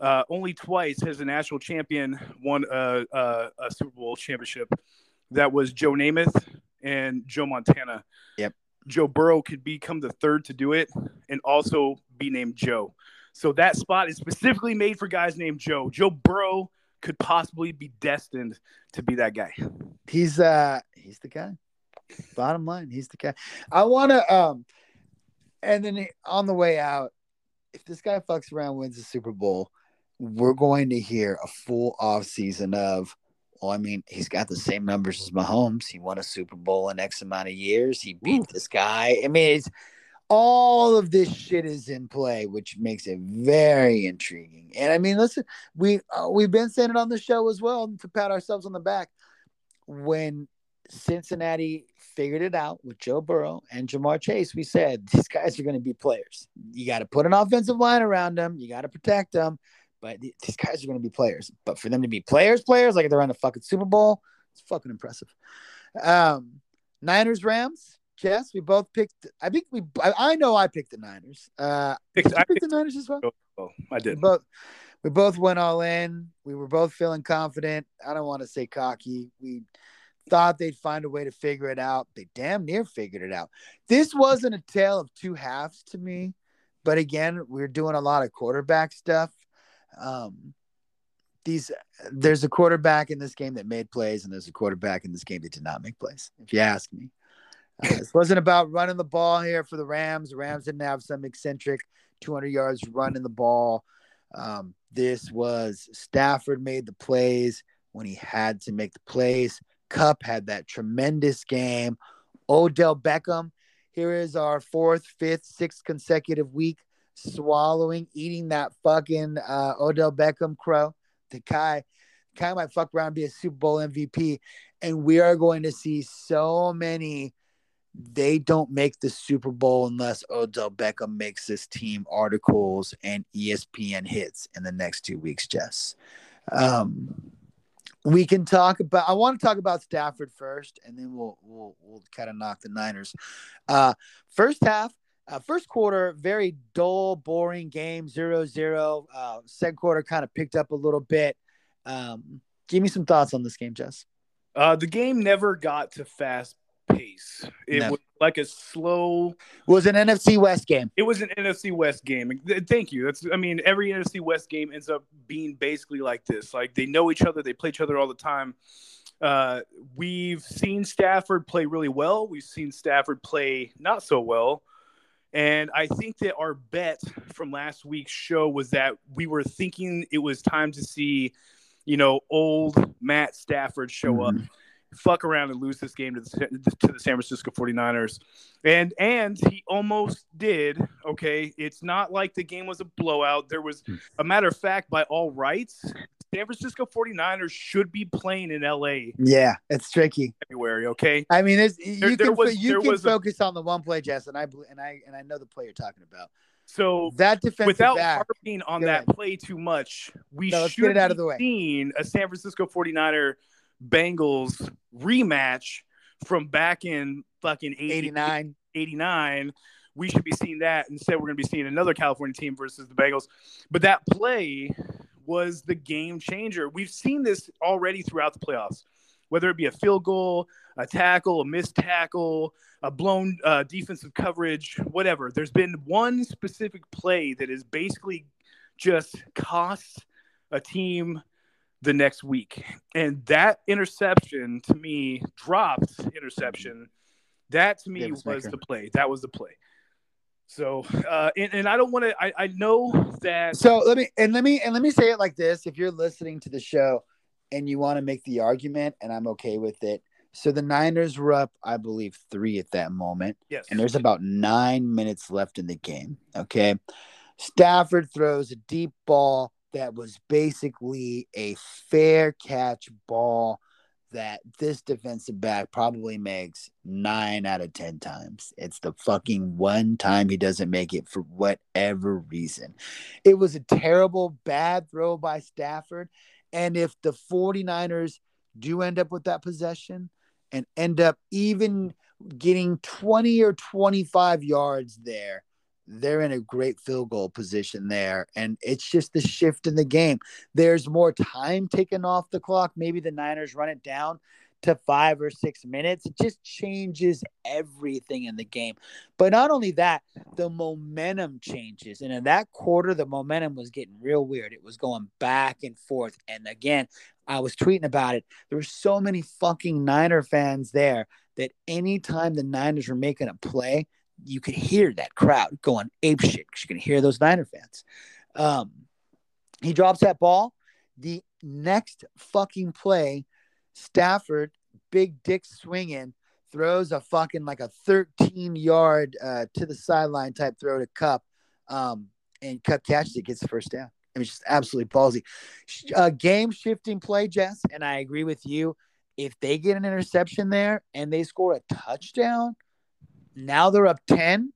Uh, only twice has a national champion won a, a, a Super Bowl championship. That was Joe Namath and Joe Montana. Yep. Joe Burrow could become the third to do it and also be named Joe. So that spot is specifically made for guys named Joe. Joe Burrow could possibly be destined to be that guy. he's uh he's the guy. Bottom line, he's the guy. I want to um, and then on the way out, if this guy fucks around, wins the Super Bowl, we're going to hear a full off season of. Well, I mean, he's got the same numbers as Mahomes. He won a Super Bowl in X amount of years. He beat this guy. I mean, it's all of this shit is in play, which makes it very intriguing. And I mean, listen, we uh, we've been saying it on the show as well to pat ourselves on the back. When Cincinnati figured it out with Joe Burrow and Ja'Marr Chase, we said these guys are going to be players. You got to put an offensive line around them. You got to protect them. But these guys are going to be players. But for them to be players, players like they're on the fucking Super Bowl, it's fucking impressive. Um, Niners, Rams. Jess, we both picked. I think we. I, I know I picked the Niners. Uh, Picked- did you I pick the Niners as well? Oh, I did. both we both went all in. We were both feeling confident. I don't want to say cocky. We thought they'd find a way to figure it out. They damn near figured it out. This wasn't a tale of two halves to me, but again, we are doing a lot of quarterback stuff. Um, these there's a quarterback in this game that made plays, and there's a quarterback in this game that did not make plays. If you ask me, uh, this wasn't about running the ball here for the Rams. Rams didn't have some eccentric 200 yards running the ball. Um, this was Stafford made the plays when he had to make the plays. Kupp had that tremendous game. Odell Beckham, here is our fourth, fifth, sixth consecutive week swallowing, eating that fucking uh, Odell Beckham crow. The guy, guy might fuck around be a Super Bowl MVP. And we are going to see so many they don't make the Super Bowl unless Odell Beckham makes this team articles and ESPN hits in the next two weeks, Jess. Um, we can talk about. I want to talk about Stafford first, and then we'll we'll we'll kind of knock the Niners. Uh, first half, uh, first quarter, very dull, boring game, zero zero. Uh, second quarter kind of picked up a little bit. Um, give me some thoughts on this game, Jess. Uh, the game never got to fast pace. It No. was like a slow. It was an NFC West game. It was an NFC West game. Thank you. That's. I mean, every NFC West game ends up being basically like this. Like they know each other. They play each other all the time. Uh, we've seen Stafford play really well. We've seen Stafford play not so well. And I think that our bet from last week's show was that we were thinking it was time to see, you know, old Matt Stafford show up, fuck around and lose this game to the to the San Francisco 49ers. And and he almost did. Okay, it's not like the game was a blowout. There was hmm. a matter of fact by all rights, San Francisco 49ers should be playing in LA Yeah, it's tricky. February, okay? I mean, it's, you There- there can was- you can was a- focus on the one play, Jess, and I and I and I know the play you're talking about. So That defense without back, harping on that ahead. play too much, we No, should get it out of the way. seeing a San Francisco 49er Bengals rematch from back in fucking 80, 89. 89. We should be seeing that. Instead, we're going to be seeing another California team versus the Bengals. But that play was the game changer. We've seen this already throughout the playoffs, whether it be a field goal, a tackle, a missed tackle, a blown uh, defensive coverage, whatever. There's been one specific play that is basically just cost a team the next week. And that interception to me, dropped interception, that to me Difference was maker. the play. That was the play. So, uh, and, and I don't want to, I, I know that. So let me and let me and let me say it like this: if you're listening to the show and you want to make the argument, and I'm okay with it. So the Niners were up, I believe, three at that moment. yes. and there's about nine minutes left in the game. Okay. Stafford throws a deep ball that was basically a fair catch ball that this defensive back probably makes nine out of 10 times. It's the fucking one time he doesn't make it for whatever reason. It was a terrible, bad throw by Stafford. And if the 49ers do end up with that possession and end up even getting 20 or 25 yards there, they're in a great field goal position there. And it's just the shift in the game. There's more time taken off the clock. Maybe the Niners run it down to five or six minutes. It just changes everything in the game. But not only that, the momentum changes. And in that quarter, the momentum was getting real weird. It was going back and forth. And again, I was tweeting about it. There were so many fucking Niner fans there that anytime the Niners were making a play, you could hear that crowd going ape shit because you can hear those Niner fans. Um, he drops that ball. The next fucking play, Stafford, big dick swinging, throws a fucking like a 13 yard uh, to the sideline type throw to Kupp. Um, and Kupp catches it, gets the first down. I mean, just absolutely ballsy. Uh, game shifting play, Jess, and I agree with you. If they get an interception there and they score a touchdown, now they're up 10,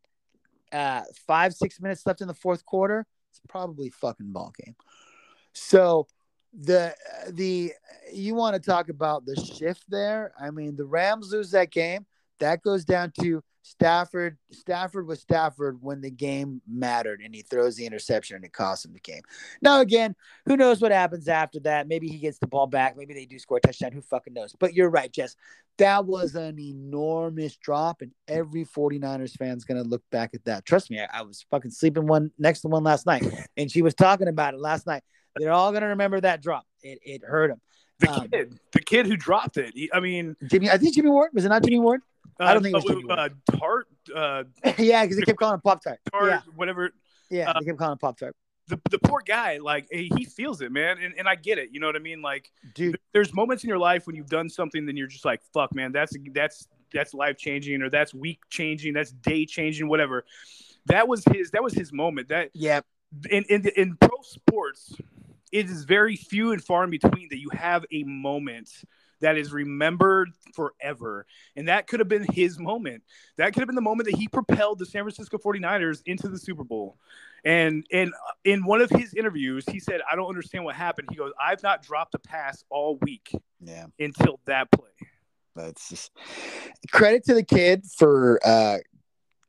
uh, five, six minutes left in the fourth quarter. It's probably fucking ball game. So the the you want to talk about the shift there. I mean, the Rams lose that game. That goes down to Stafford. Stafford was Stafford when the game mattered, and he throws the interception, and it costs him the game. Now, again, who knows what happens after that? Maybe he gets the ball back. Maybe they do score a touchdown. Who fucking knows? But you're right, Jess. That was an enormous drop, and every 49ers fan's gonna look back at that. Trust me, I, I was fucking sleeping one next to one last night, and she was talking about it last night. They're all gonna remember that drop. It it hurt him. The Um, kid, the kid who dropped it. He- I mean, Jimmy, I think Jimmy Ward was it not Jimmy Ward? I don't uh, think it was uh, Jimmy uh, Tartt, uh, yeah, because they kept calling him Pop Tart. Tartt, Yeah, whatever. yeah, Uh, they kept calling him Pop Tart. The, the poor guy, like he he feels it, man, and, and I get it. You know what I mean? Like, Dude, there's moments in your life when you've done something, then you're just like, fuck, man, that's that's that's life changing, or that's week changing, that's day changing, whatever. That was his. That was his moment. That yeah, in in in pro sports, it is very few and far in between that you have a moment that is remembered forever. And that could have been his moment. That could have been the moment that he propelled the San Francisco 49ers into the Super Bowl. And and in one of his interviews, he said, I don't understand what happened. He goes, I've not dropped a pass all week yeah. until that play. That's just credit to the kid for uh,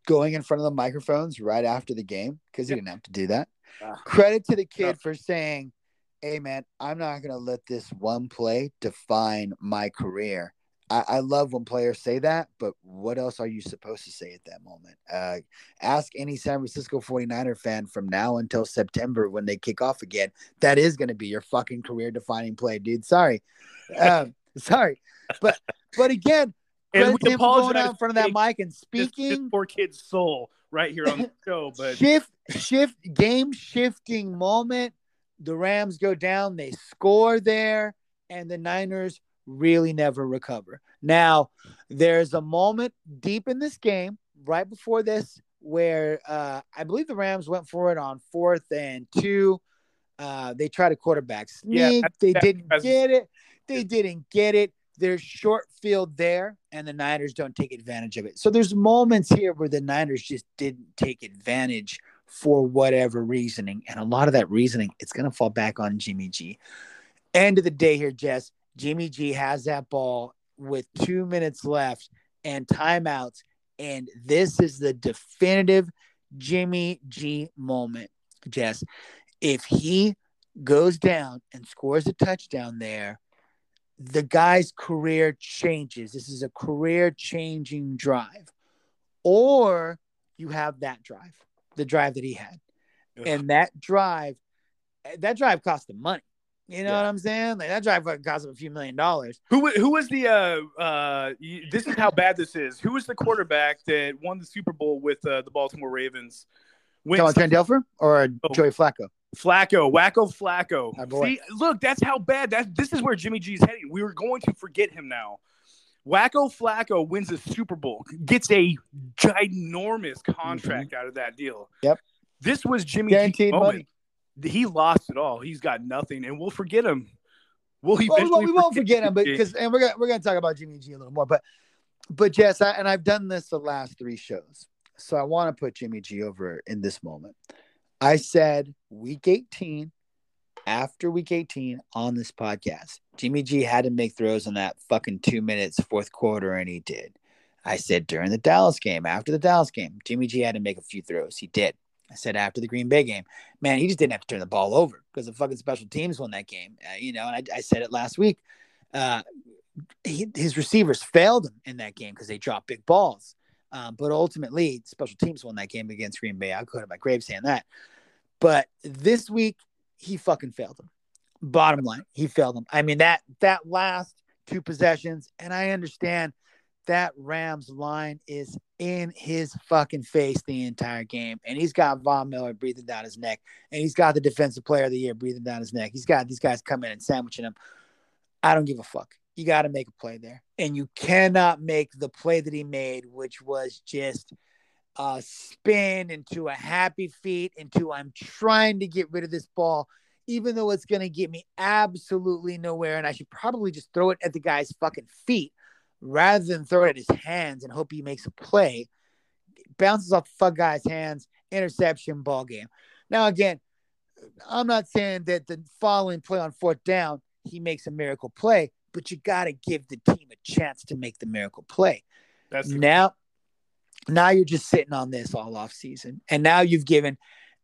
going in front of the microphones right after the game because he Yep. didn't have to do that. Ah. Credit to the kid Yeah. for saying, "Hey, man, I'm not going to let this one play define my career." I, I love when players say that, but what else are you supposed to say at that moment? Uh, ask any San Francisco 49er fan from now until September when they kick off again. That is going to be your fucking career defining play, dude. Sorry. Um, sorry. But but again, And we him going out in front of that mic and This, this speaking. poor kid's soul right here on the show. But shift shift game shifting moment the rams go down they score there and the niners really never recover. Now there's a moment deep in this game right before this where uh, i believe the rams went for it on fourth and two. Uh, they tried a quarterback Yeah, sneak. That- they didn't that's- get it. They didn't get it. There's short field there and the Niners don't take advantage of it. So there's moments here where the Niners just didn't take advantage for whatever reasoning. And a lot of that reasoning, it's going to fall back on Jimmy G. End of the day here, Jess, Jimmy G has that ball with two minutes left and timeouts. And this is the definitive Jimmy G moment, Jess. If he goes down and scores a touchdown there, the guy's career changes. This is a career changing drive. Or you have that drive, the drive that he had. Ugh. And that drive, that drive cost him money. You know Yeah. what I'm saying? Like that drive fucking cost him a few million dollars. Who who was the uh uh this is how bad this is. Who was the quarterback that won the Super Bowl with uh, the Baltimore Ravens? When Talking about Trent Dilfer or Oh. Joey Flacco? Flacco, Wacko Flacco. See, look, that's how bad that this is where Jimmy G's heading. We were going to forget him now. Wacko Flacco wins a Super Bowl, gets a ginormous contract out of that deal. Mm-hmm. Yep. This was Jimmy Guaranteed G's money. He lost it all. He's got nothing, and we'll forget him. We'll well, we won't, we won't forget him, but because and we're gonna we're gonna talk about Jimmy G a little more, but but Jess, I, and I've done this the last three shows, so I want to put Jimmy G over in this moment. I said week 18 after week 18 on this podcast. Jimmy G had to make throws in that fucking two minutes, fourth quarter, and he did. I said during the Dallas game, after the Dallas game, Jimmy G had to make a few throws. He did. I said after the Green Bay game, man, he just didn't have to turn the ball over because the fucking special teams won that game. Uh, you know, and I, I, said it last week. Uh, he, his receivers failed him in that game because they dropped big balls. Um, but ultimately, special teams won that game against Green Bay. I'll go to my grave saying that. But this week, he fucking failed him. Bottom line, he failed them. I mean that that last two possessions, and I understand that Rams line is in his fucking face the entire game. And he's got Von Miller breathing down his neck. And he's got the defensive player of the year breathing down his neck. He's got these guys coming and sandwiching him. I don't give a fuck. You got to make a play there. And you cannot make the play that he made, which was just a spin into a happy feet, into I'm trying to get rid of this ball, even though it's going to get me absolutely nowhere. And I should probably just throw it at the guy's fucking feet rather than throw it at his hands and hope he makes a play, bounces off the fuck guy's hands, interception, ball game. Now, again, I'm not saying that the following play on fourth down, he makes a miracle play, but you got to give the team a chance to make the miracle play. That's now, now you're just sitting on this all off season. And now you've given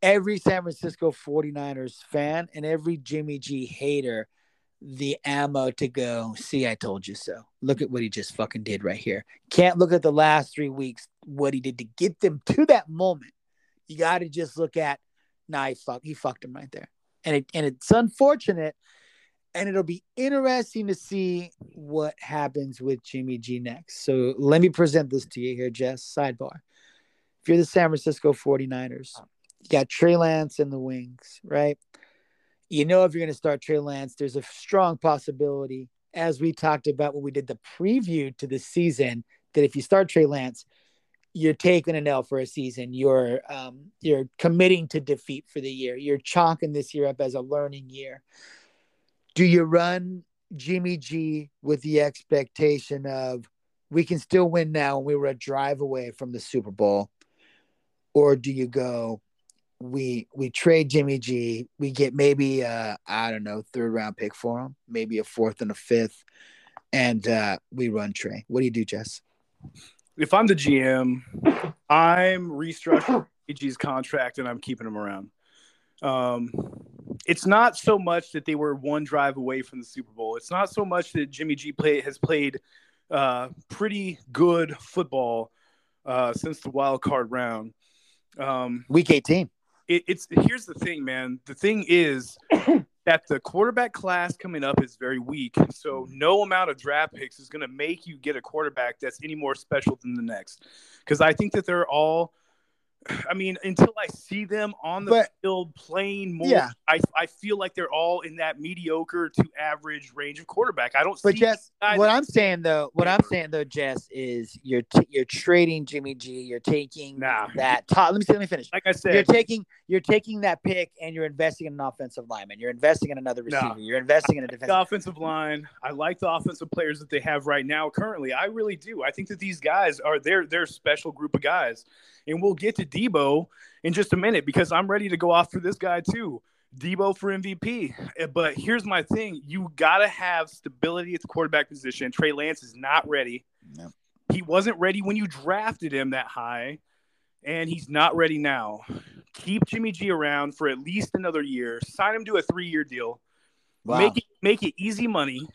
every San Francisco 49ers fan and every Jimmy G hater – the ammo to go, see, I told you so. Look at what he just fucking did right here. Can't look at the last three weeks, what he did to get them to that moment. You got to just look at, nah, he, fuck, he fucked him right there. And, it, and it's unfortunate. And it'll be interesting to see what happens with Jimmy G next. So let me present this to you here, Jess. Sidebar. If you're the San Francisco 49ers, you got Trey Lance in the wings, right? you know if you're going to start Trey Lance, there's a strong possibility, as we talked about when we did the preview to the season, that if you start Trey Lance, you're taking an L for a season. You're um, you're committing to defeat for the year. You're chalking this year up as a learning year. Do you run Jimmy G with the expectation of we can still win now and we were a drive away from the Super Bowl? Or do you go, we we trade Jimmy G. We get maybe a I don't know third round pick for him, maybe a fourth and a fifth, and uh, we run Trey. What do you do, Jess? If I'm the GM, I'm restructuring G's contract and I'm keeping him around. Um, it's not so much that they were one drive away from the Super Bowl. It's not so much that Jimmy G play has played uh, pretty good football uh, since the wild card round. Um, Week 18 it, it's here's the thing, man. The thing is that the quarterback class coming up is very weak. So no amount of draft picks is going to make you get a quarterback that's any more special than the next. Because I think that they're all I mean, until I see them on the but, field playing more, yeah. I, I feel like they're all in that mediocre to average range of quarterback. I don't. But Jess, what I'm saying though, what I'm saying though, Jess, is you're t- you're trading Jimmy G. You're taking nah. that top. Let me see. Let me finish. Like I said, you're taking you're taking that pick and you're investing in an offensive lineman. You're investing in another receiver. No. You're investing in a defensive offensive line. I like the offensive players that they have right now. Currently, I really do. I think that these guys are they're they're a special group of guys and we'll get to Deebo in just a minute because I'm ready to go off for this guy too. Deebo for MVP. Eh, but here's my thing you got to have stability at the quarterback position. Trey Lance is not ready. No. He wasn't ready when you drafted him that high, and he's not ready now. Keep Jimmy G around for at least another year. Sign him to a three year deal. Wow. Make it make it easy money.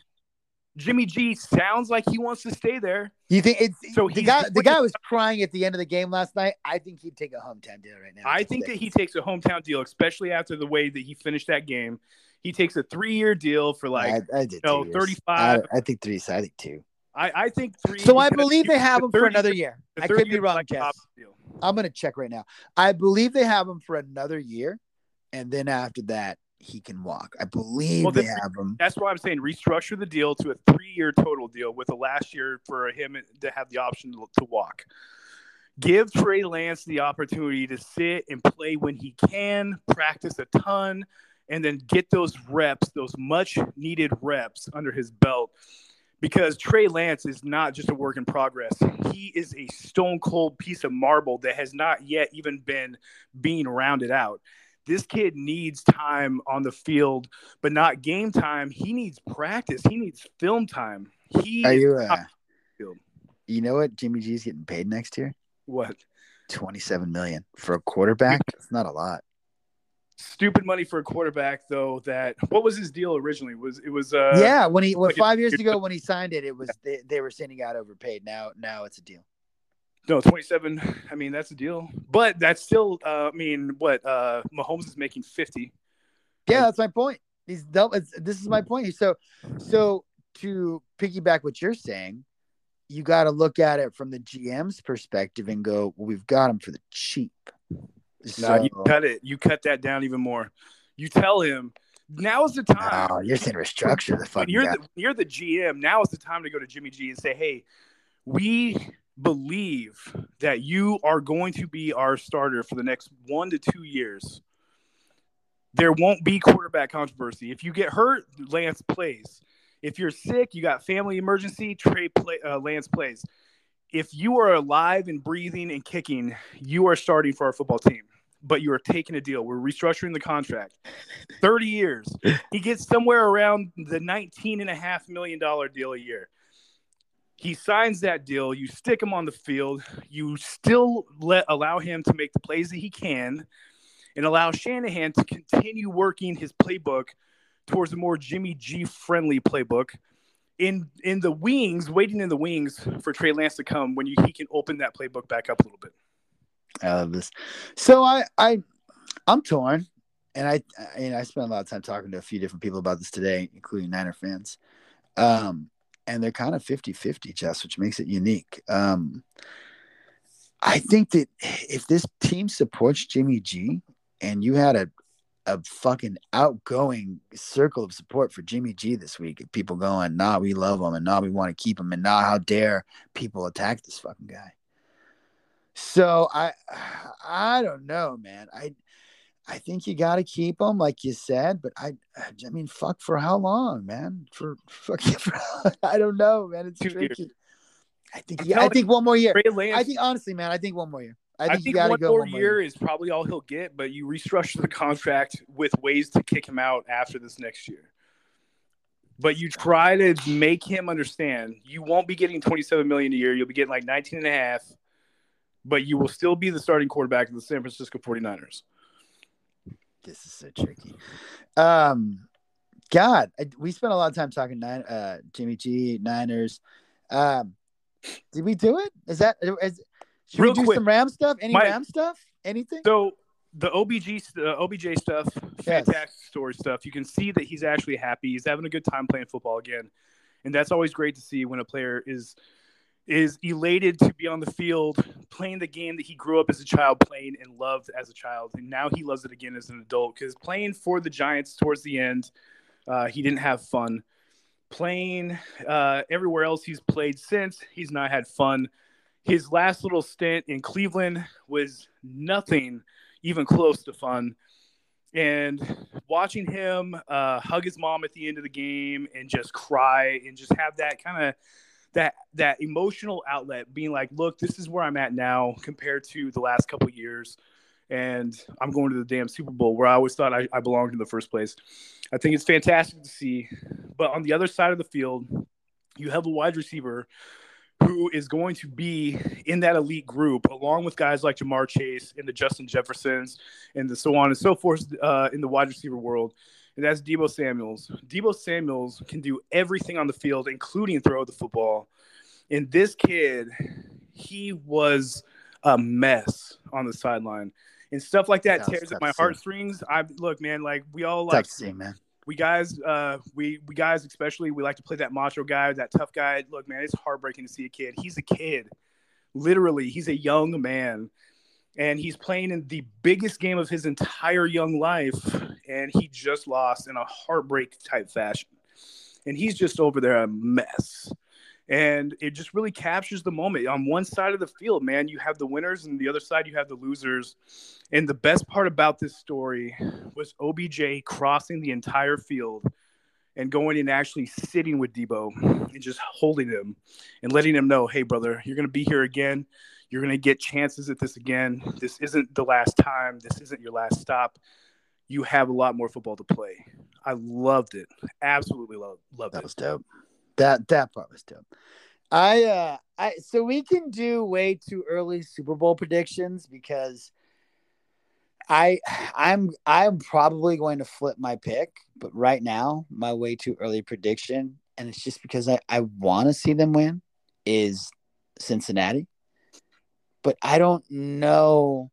Jimmy G sounds like he wants to stay there. You think it's so? The guy, the guy was crying at the end of the game last night. I think he'd take a hometown deal right now. I think that he takes a hometown deal, especially after the way that he finished that game. He takes a three-year deal for like I, I you know, thirty-five. I, I, think three. I think two. I, I think three. So I believe they have him 30, for another year. I could be wrong, I'm going to check right now. I believe they have him for another year, and then after that, he can walk. I believe well, they have him. That's why I'm saying restructure the deal to a three year total deal with the last year for him to have the option to, to walk. Give Trey Lance the opportunity to sit and play when he can, practice a ton, and then get those reps, those much needed reps under his belt. Because Trey Lance is not just a work in progress. He is a stone cold piece of marble that has not yet even been being rounded out This kid needs time on the field, but not game time. He needs practice. He needs film time. He Are you? Uh, you know what? Jimmy G's getting paid next year. what Twenty-seven million for a quarterback. It's not a lot. stupid money for a quarterback though? That what was his deal originally? Was it was uh yeah, when he when like five years ago when he signed it, it was they, they were saying out overpaid. Now now it's a deal. No twenty seven. I mean that's a deal, but that's still. Uh, I mean what? Uh, Mahomes is making fifty. Yeah, that's my point. He's double. It's, this is my point. So, so to piggyback what you're saying, you got to look at it from the GM's perspective and go, well, "We've got him for the cheap." No, you cut it. You cut that down even more. You tell him now is the time. No, you're saying restructure the fucking you're guy. the, you're the GM. Now is the time to go to Jimmy G and say, "Hey, we believe that you are going to be our starter for the next one to two years. There won't be quarterback controversy. If you get hurt, Lance plays. If you're sick, you got family emergency, Trey play, uh, Lance plays. If you are alive and breathing and kicking, you are starting for our football team. But you are taking a deal. We're restructuring the contract. 30 years. He gets somewhere around the $19.5 million deal a year. He signs that deal. You stick him on the field. You still let allow him to make the plays that he can and allow Shanahan to continue working his playbook towards a more Jimmy G friendly playbook. In in the wings, waiting in the wings for Trey Lance to come when you, he can open that playbook back up a little bit. I love this. So I I I'm torn, and I know, I spent a lot of time talking to a few different people about this today, including Niner fans. Um, and they're kind of 50-50, Jess, which makes it unique. Um, I think that if this team supports Jimmy G, and you had a a fucking outgoing circle of support for Jimmy G this week, people going, "Nah, we love him," and "Nah, we want to keep him," and "Nah, how dare people attack this fucking guy." So I I don't know, man. I I think you got to keep him, like you said, but I I mean, fuck for how long, man? For fuck for, I don't know, man. It's Two tricky. years. I think yeah, I think one more year. Lance, I think honestly, man, I think one more year. I I think, think, you got to one more one more year is probably all he'll get, but you restructure the contract with ways to kick him out after this next year. But you try to make him understand you won't be getting 27 million a year. You'll be getting like 19 and a half, but you will still be the starting quarterback of the San Francisco 49ers. This is so tricky. Um, God, I, we spent a lot of time talking nine, uh, Jimmy G, Niners. Um, did we do it? Is that is? Should Real we do quick. some Ram stuff? Any My- Ram stuff? Anything? So the OBG, uh, OBJ stuff, Yes. fantastic story stuff. You can see that he's actually happy. He's having a good time playing football again, and that's always great to see when a player is is elated to be on the field playing the game that he grew up as a child playing and loved as a child, and now he loves it again as an adult. Because playing for the Giants towards the end, uh, he didn't have fun. Playing uh, everywhere else he's played since, he's not had fun. His last little stint in Cleveland was nothing even close to fun. And watching him uh, hug his mom at the end of the game and just cry and just have that kind of that that emotional outlet, being like, "Look, this is where I'm at now compared to the last couple years." And I'm going to the damn Super Bowl where I always thought I, I belonged in the first place. I think it's fantastic to see. But on the other side of the field, you have a wide receiver who is going to be in that elite group, along with guys like Ja'Marr Chase and the Justin Jeffersons and the so on and so forth uh, in the wide receiver world. And that's Deebo Samuels. Deebo Samuels can do everything on the field, including throw the football. And this kid, he was a mess on the sideline. And stuff like that it's tears at my heartstrings. I look, man, like we all like to see, man. we guys, uh, we we guys especially, we like to play that macho guy, that tough guy. Look, man, it's heartbreaking to see a kid. He's a kid, literally. He's a young man, and he's playing in the biggest game of his entire young life, and he just lost in a heartbreak type fashion, and he's just over there a mess. And it just really captures the moment. On one side of the field, man, you have the winners, and the other side, you have the losers. And the best part about this story was OBJ crossing the entire field and going and actually sitting with Deebo and just holding him and letting him know, hey, brother, you're going to be here again. You're going to get chances at this again. This isn't the last time. This isn't your last stop. you have a lot more football to play. I loved it. Absolutely loved, loved That it. That was dope. That that part was dope. I uh I so we can do way too early Super Bowl predictions because I I'm I'm probably going to flip my pick, but right now my way too early prediction, and it's just because I, I want to see them win, is Cincinnati. But I don't know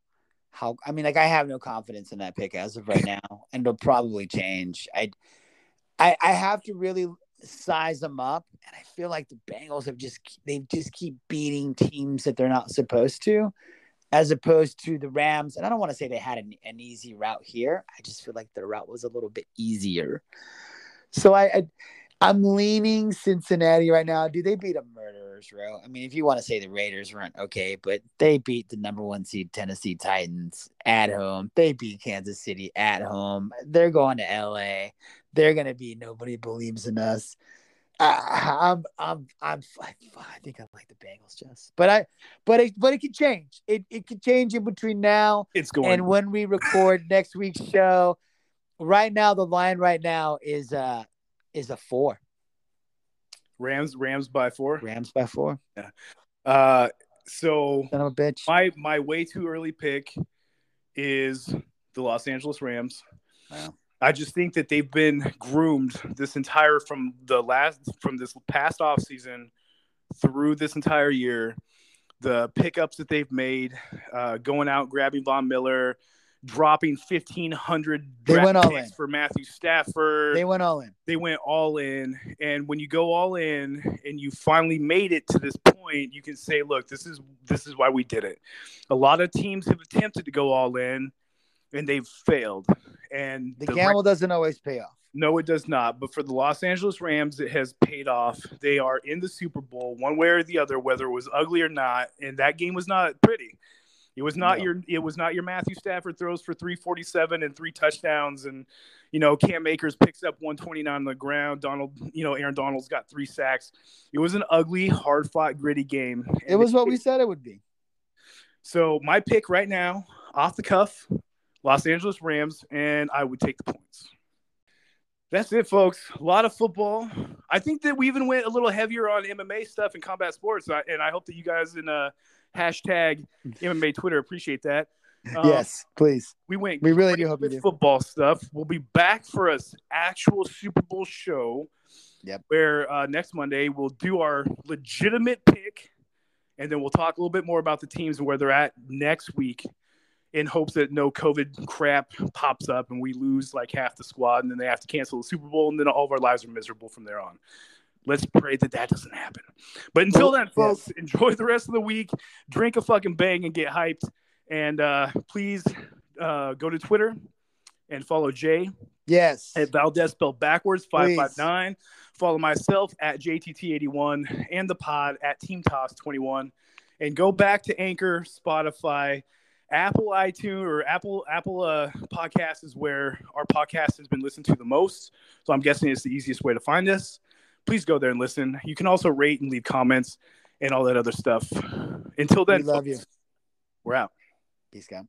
how I mean like I have no confidence in that pick as of right now, and it'll probably change. I I I have to really size them up, and I feel like the Bengals have just they just keep beating teams that they're not supposed to, as opposed to the Rams. And I don't want to say they had an, an easy route here. I just feel like their route was a little bit easier. So I, I I'm leaning Cincinnati right now. Do they beat a row? I mean, if you want to say the Raiders weren't okay, but they beat the number one seed Tennessee Titans at home. They beat Kansas City at home. They're going to LA. They're gonna be nobody believes in us. I, I'm, I'm, I'm, I, I think I like the Bengals just, but I, but it, but it could change. It, it could change in between now It's going. and when we record next week's show. Right now, the line right now is uh is a four. Rams, Rams by four. Rams by four. Yeah. Uh, so Son of a bitch. my my way too early pick is the Los Angeles Rams. Wow. I just think that they've been groomed this entire from the last from this past off season through this entire year. The pickups that they've made, uh, going out grabbing Von Miller, dropping fifteen hundred They went all in. for Matthew Stafford They went all in. they went all in and when you go all in and you finally made it to this point you can say look this is this is why we did it a lot of teams have attempted to go all in and they've failed and The the gamble doesn't always pay off. no, it does not. But for the Los Angeles Rams, it has paid off. They are in the Super Bowl, one way or the other, whether it was ugly or not. And that game was not pretty. It was not No. your. It was not your Matthew Stafford throws for 347 and three touchdowns, and you know Cam Akers picks up 129 on the ground. Donald, you know Aaron Donald's got three sacks. It was an ugly, hard fought, gritty game. And It was what we said it would be. So my pick right now, off the cuff, Los Angeles Rams, and I would take the points. That's it, folks. A lot of football. I think that we even went a little heavier on MMA stuff and combat sports, I- and I hope that you guys in uh, hashtag MMA Twitter appreciate that. Um, yes, please. we went. We really do hope you do. football stuff. We'll be back for us actual Super Bowl show. Yep. Where uh, next Monday we'll do our legitimate pick, and then we'll talk a little bit more about the teams and where they're at next week, in hopes that no COVID crap pops up and we lose like half the squad, and then they have to cancel the Super Bowl, and then all of our lives are miserable from there on. Let's pray that that doesn't happen. But until then, folks, enjoy the rest of the week. Drink a fucking bang and get hyped. And uh, please uh, go to Twitter and follow Jay Yes. at Valdez spelled backwards, 559. Follow myself at JTT81 and the pod at Team Toss 21. And go back to Anchor, Spotify, Apple iTunes or Apple Apple uh, podcast is where our podcast has been listened to the most. So I'm guessing it's the easiest way to find us. Please go there and listen. You can also rate and leave comments and all that other stuff. Until then, We love folks, you. We're out. Peace, out.